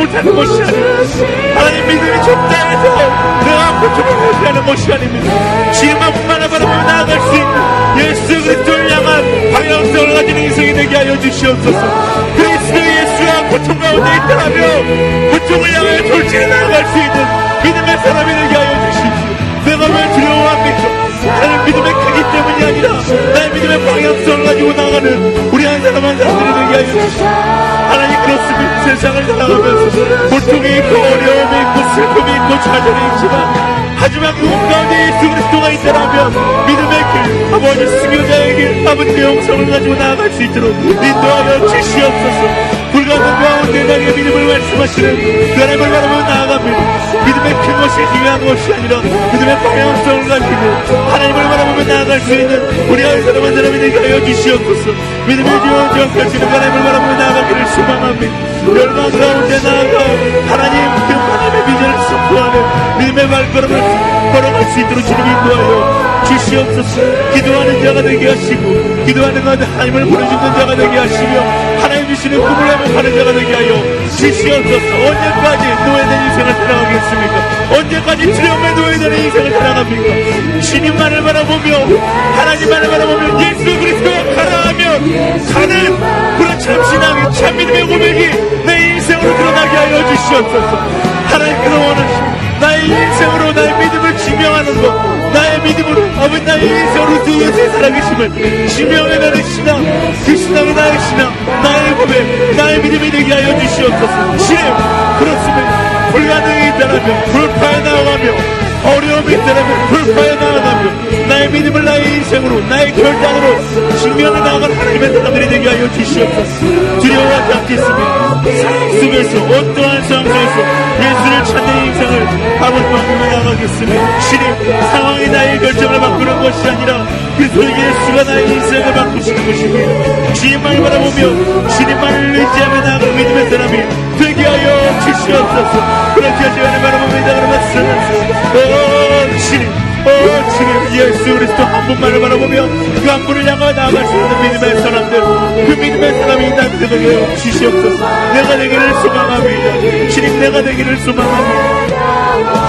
못하는 것이 아니라 하나님 믿음이 좁다 해서 내가 고통을 회피하는 것이 아닙니다. 주님 앞만 바라보며 나아갈 수 있는 예수 그리스도를 향한 방향성을 가진 인생이 되게 하여 주시옵소서. 그리스도 예수가 고통 가운데 있다면 고통을 향하여 돌진해 나아갈 수 있는 믿음의 사람이 되게 하여 주십시오. 내가 왜 두려워합니까 나는 믿음의 크기 때문이 아니라 나의 믿음의 방향성을 가지고 나가는 우리 한 사람 한 사람들이 되게 하여 주십시오. 하나님 그렇습니다. 세상을 살아가면서 고통이 있고 어려움이 있고 슬픔이 있고 좌절이 있지만 하지만 그 가운데 예수 그리스도가 있다라면 믿음의 길 아버지 길 아버지의 영성을 가지고 나아갈 수 있도록 인도하여 주시옵소서 불가능 가운데 나에게 믿음을 말씀하시는 그 하나님을 바라보며 나아갑니다. 믿음의 큰 것이 중요한 것이 아니라 믿음의 방향성을 가지고 하나님을 바라보며 나아갈 수 있는 우리 한 사람 한 사람이 되게 하여 주시옵소서. 믿음의 지원 지원하시는 하나님을 바라보며 나아가기를 소망합니다 열망 가운데 나아가 하나님 그 하나님의 비전을 선포하는 믿음의 발걸음을 걸어갈 수 있도록 주님 인도하여 주시옵소서. 기도하는 자가 되게 하시고 기도하는 가운데 하나님을 보내주는 자가 되게 하시며 주시는 꿈을 회복하는 자가 되게 하여 주시옵소서 언제까지 노예된 인생을 살아가겠습니까? 언제까지 주님의 노예된 인생을 살아갑니까? 주님만을 바라보며 하나님만을 바라보며 예수 그리스도가 가라하면 가는 그런 참신함이 참믿음의 고백이 내 인생으로 드러나게 하여 주시옵소서. 하나님께서 원하십니다 나의 인생으로 나의 믿음을 증명하는 것 나의 믿음으로 아버지 나의 주 예수의 살아계심을 증명해내는 신앙 그 신앙이 나의 신앙 나의 고백 나의 믿음이 되게 하여 주시옵소서. 주님 그렇습니다. 불가능이 있다면 불파에 나아가며 어려움이 있다면 불파에 나아가며 나의 믿음을 나의 인생으로 나의 결단으로 증명해 나아가는 하나님의 사람들이 되게 하여 주시옵소서. 두려워하지 않겠습니다. 상황 속에서 어떠한 상황 속에서 예수를 찾는 인생을 아버지 만들어 나가겠습니다 신님 상황이 나의 결정을 바꾸는 것이 아니라 그리스도 예수가 나의 인생을 바꾸시는 것입니다. 주님만을 바라보며 주님만을 의지하며 나아가는 믿음의 사람이 되게 하여 주시옵소서. 그렇게 하시면 바라보며 나가는 말씀 오 주님 오 주님 예수 그리스도 한 분만을 바라보며 그 한 분을 향하여 나아갈 수 있는 믿음의 사람들 그 믿음의 사람이 나한테 되게 주시옵소서. 내가 되기를 소망합니다 주님 내가 되기를 소망합니다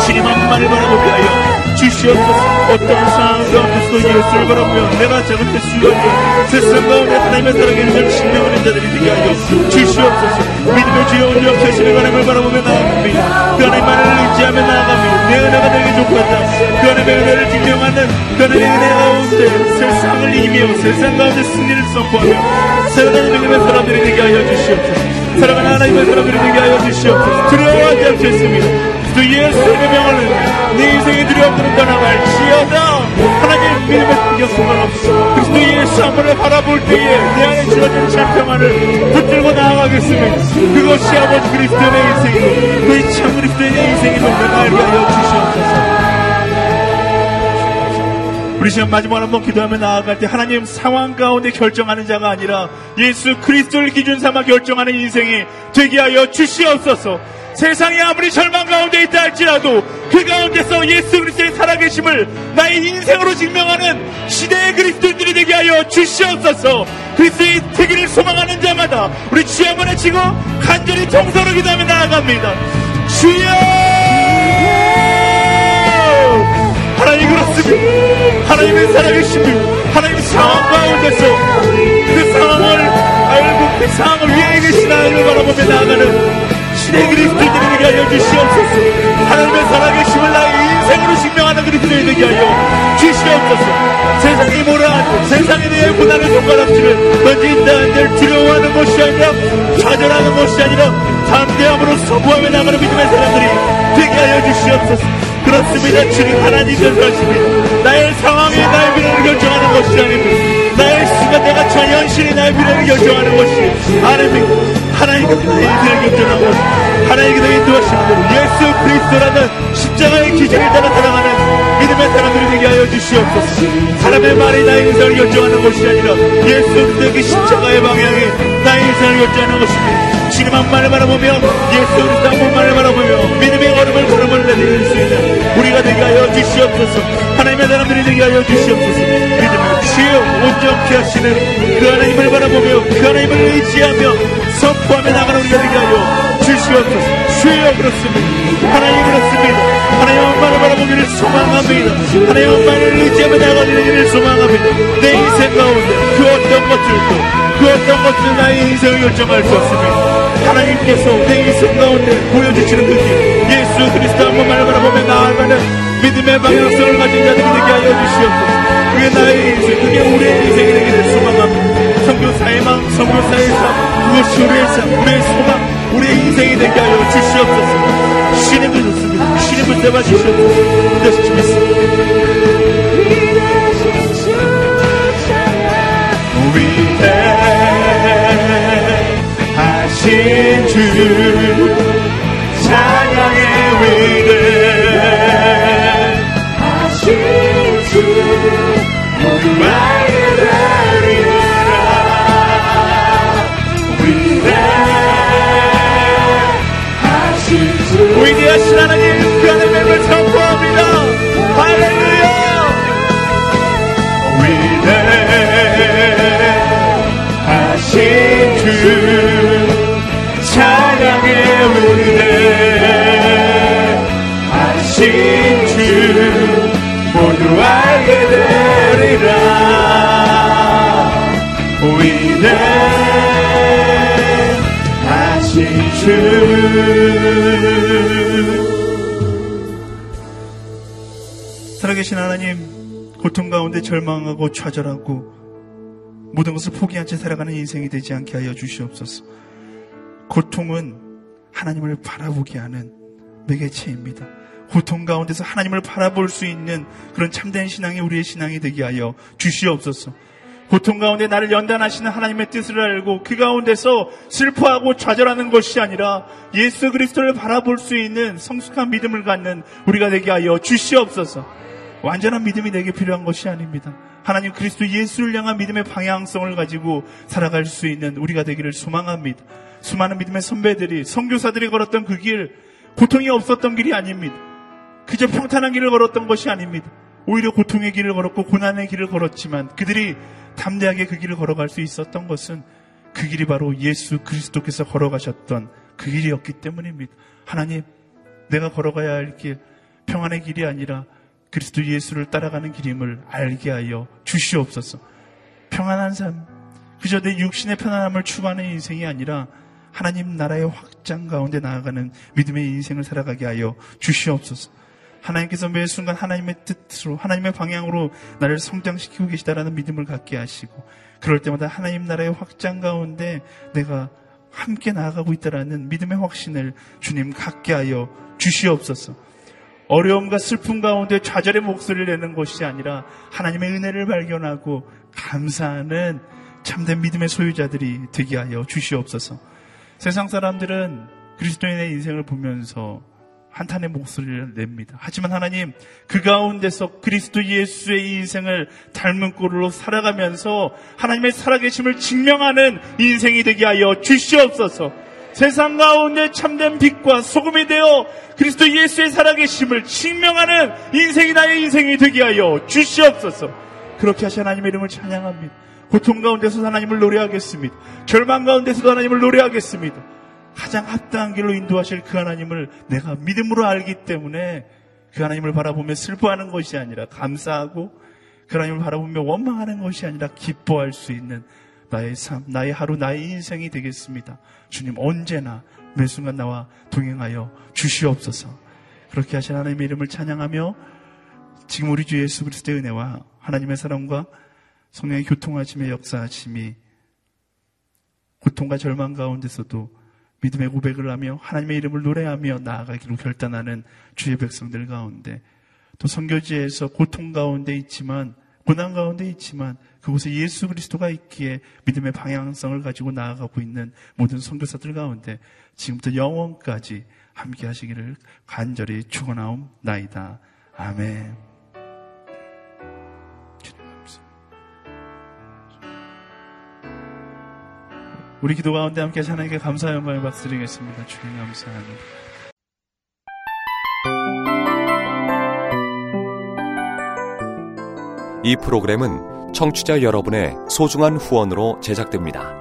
주님 한 분만을 바라보게 하여 주시옵소서 어떤 상황 가운데서도 예수를 바라보며 내가 작은 예수가 세상 가운데 하나님의 사랑에 증명하는 자들이 되게 하여 주시옵소서. 믿음의 주여 온전히 되시는 하나님을 바라보며 나아갑니다 그 하나님만을 의지하며 나아갑니다 내 은혜가 되게 족하다 그 하나님의 은혜를 증명하는 그 하나님의 은혜 가운데 세상을 이기며 세상 가운데 승리를 선포하며 살아가는 믿음의 사람들이 되게 하여 주시옵소서. 사랑하는 하나님의 사람들이 되게 하여 주시옵소서. 두려워하지 않겠습니다 주 예수의 명을 내 인생의 두려움으로 떠나갈지어다. 하나님 믿음의 공격수만 없어 그리스도 예수 한 번을 바라볼 때에 내 안에 주어진 찬평만을 붙들고 나아가겠습니다 그것이 아버지 그리스도의 내 인생이고 그의 참 그리스도의 내 인생임을 내가 알게 하여 주시옵소서. 우리 시간 마지막으로 한번 기도하며 나아갈 때 하나님 상황 가운데 결정하는 자가 아니라 예수 그리스도를 기준 삼아 결정하는 인생이 되게 하여 주시옵소서 세상이 아무리 절망 가운데 있다 할지라도 그 가운데서 예수 그리스도의 살아계심을 나의 인생으로 증명하는 시대의 그리스도인들이 되게 하여 주시옵소서. 그리스도의 되기를 소망하는 자마다 우리 주여 한번 외치고 간절히 통서로 기도하며 나아갑니다. 주여! 하나님 그렇습니다. 하나님의 살아계심을 하나님의 상황 가운데서 그 상황을 알고 그 상황을 위해 계신 하나님을 바라보며 나아가는 신의 그리스도인들이 되게 하여 주시옵소서 하나님의 살아계심을 나의 인생으로 증명하는 그리스도인이 되게 하여 주시옵소서 세상이 뭐라 하고 세상에 대해 고난의 손가락질을 던진다 한들 두려워하는 것이 아니라 좌절하는 것이 아니라 담대함으로 선포하며 나가는 믿음의 사람들이 되게 하여 주시옵소서 그렇습니다. 주님 하나님께서 하십니다. 나의 상황이 나의 미래를 결정하는 것이 아닙니다. 나의 순간 내가 처한 현실이 나의 미래를 결정하는 것이 아닙니다. 나의 인생을 결정하고 하나님께서 인도하시는 대로 예수 그리스도라는 십자가의 기준에 따라 살아가는 믿음의 사람들이 되게 하여 주시옵소서. 사람의 말이 나의 인생을 결정하는 것이 아니라 예수 그리스도의 그 십자가의 방향이 나의 인생을 결정하는 것입니다. 주님 한 말을 바라보며 예수 그리스도 한 분만을 바라보며 믿음의 걸음을 걸음을 내릴 수 있는 우리가 되게 하여 주시옵소서. 하나님의 사람들이 되게 하여 주시옵소서 주여 온전케 하시는 그 하나님을 바라보며 그 하나님을 의지하며 선포하며 나가는 우리가 되게 하여 주시옵소서. 주여 그렇습니다. 하나님 그렇습니다. 하나님 엄마를 바라보기를 소망합니다. 하나님 엄마를 의지하며 나가는 일을 소망합니다. 내 인생 가운데 그 어떤 것들도 그 어떤 것들 나의 인생을 결정할 수 없습니다. 하나님께서 내 인생 가운데 보여주시는 그 길 예수 그리스도 한 번만을 바라보며 나아가는 믿음의 방향성을 가진 자들이 되게 하여 주시옵소서 그게 나의 인생, 그게 우리의 인생이 되게 될 수만 합니다. 성교사의 마음, 성교사의 삶, 그것이 우리의 삶, 우리의 소망, 우리의 인생이 되게 하여 주시옵소서. 신임을 줬습니다. 신임을 대받으시옵소서. 위대하신 주 찬양의 위대 하신 주 위대하신 하나님 그 안에 맴을 선포합니다. 할렐루야. 위대하신 주 찬양의 위대하신 주 모두 알게 되 위대하신 주 살아계신 하나님 고통 가운데 절망하고 좌절하고 모든 것을 포기한 채 살아가는 인생이 되지 않게 하여 주시옵소서. 고통은 하나님을 바라보게 하는 매개체입니다. 고통 가운데서 하나님을 바라볼 수 있는 그런 참된 신앙이 우리의 신앙이 되게 하여 주시옵소서. 고통 가운데 나를 연단하시는 하나님의 뜻을 알고 그 가운데서 슬퍼하고 좌절하는 것이 아니라 예수 그리스도를 바라볼 수 있는 성숙한 믿음을 갖는 우리가 되게 하여 주시옵소서. 완전한 믿음이 내게 필요한 것이 아닙니다. 하나님 그리스도 예수를 향한 믿음의 방향성을 가지고 살아갈 수 있는 우리가 되기를 소망합니다. 수많은 믿음의 선배들이 선교사들이 걸었던 그 길, 고통이 없었던 길이 아닙니다. 그저 평탄한 길을 걸었던 것이 아닙니다. 오히려 고통의 길을 걸었고 고난의 길을 걸었지만 그들이 담대하게 그 길을 걸어갈 수 있었던 것은 그 길이 바로 예수 그리스도께서 걸어가셨던 그 길이었기 때문입니다. 하나님, 내가 걸어가야 할 길, 평안의 길이 아니라 그리스도 예수를 따라가는 길임을 알게 하여 주시옵소서. 평안한 삶, 그저 내 육신의 편안함을 추구하는 인생이 아니라 하나님 나라의 확장 가운데 나아가는 믿음의 인생을 살아가게 하여 주시옵소서. 하나님께서 매 순간 하나님의 뜻으로 하나님의 방향으로 나를 성장시키고 계시다라는 믿음을 갖게 하시고 그럴 때마다 하나님 나라의 확장 가운데 내가 함께 나아가고 있다라는 믿음의 확신을 주님 갖게 하여 주시옵소서. 어려움과 슬픔 가운데 좌절의 목소리를 내는 것이 아니라 하나님의 은혜를 발견하고 감사하는 참된 믿음의 소유자들이 되게 하여 주시옵소서. 세상 사람들은 그리스도인의 인생을 보면서 한탄의 목소리를 냅니다. 하지만 하나님 그 가운데서 그리스도 예수의 인생을 닮은 꼴로 살아가면서 하나님의 살아계심을 증명하는 인생이 되게 하여 주시옵소서. 세상 가운데 참된 빛과 소금이 되어 그리스도 예수의 살아계심을 증명하는 인생이 나의 인생이 되게 하여 주시옵소서. 그렇게 하시 하나님의 이름을 찬양합니다. 고통 가운데서 하나님을 노래하겠습니다. 절망 가운데서도 하나님을 노래하겠습니다. 가장 합당한 길로 인도하실 그 하나님을 내가 믿음으로 알기 때문에 그 하나님을 바라보며 슬퍼하는 것이 아니라 감사하고 그 하나님을 바라보며 원망하는 것이 아니라 기뻐할 수 있는 나의 삶, 나의 하루, 나의 인생이 되겠습니다. 주님 언제나 매 순간 나와 동행하여 주시옵소서. 그렇게 하신 하나님의 이름을 찬양하며 지금 우리 주 예수 그리스도의 은혜와 하나님의 사랑과 성령의 교통하심의 역사하심이 고통과 절망 가운데서도 믿음의 고백을 하며 하나님의 이름을 노래하며 나아가기로 결단하는 주의 백성들 가운데 또 선교지에서 고통 가운데 있지만 고난 가운데 있지만 그곳에 예수 그리스도가 있기에 믿음의 방향성을 가지고 나아가고 있는 모든 선교사들 가운데 지금부터 영원까지 함께 하시기를 간절히 축원하옵나이다. 아멘. 우리 기도 가운데 함께 하나님께 감사 영광을 박수드리겠습니다. 주님 감사합니다. 이 프로그램은 청취자 여러분의 소중한 후원으로 제작됩니다.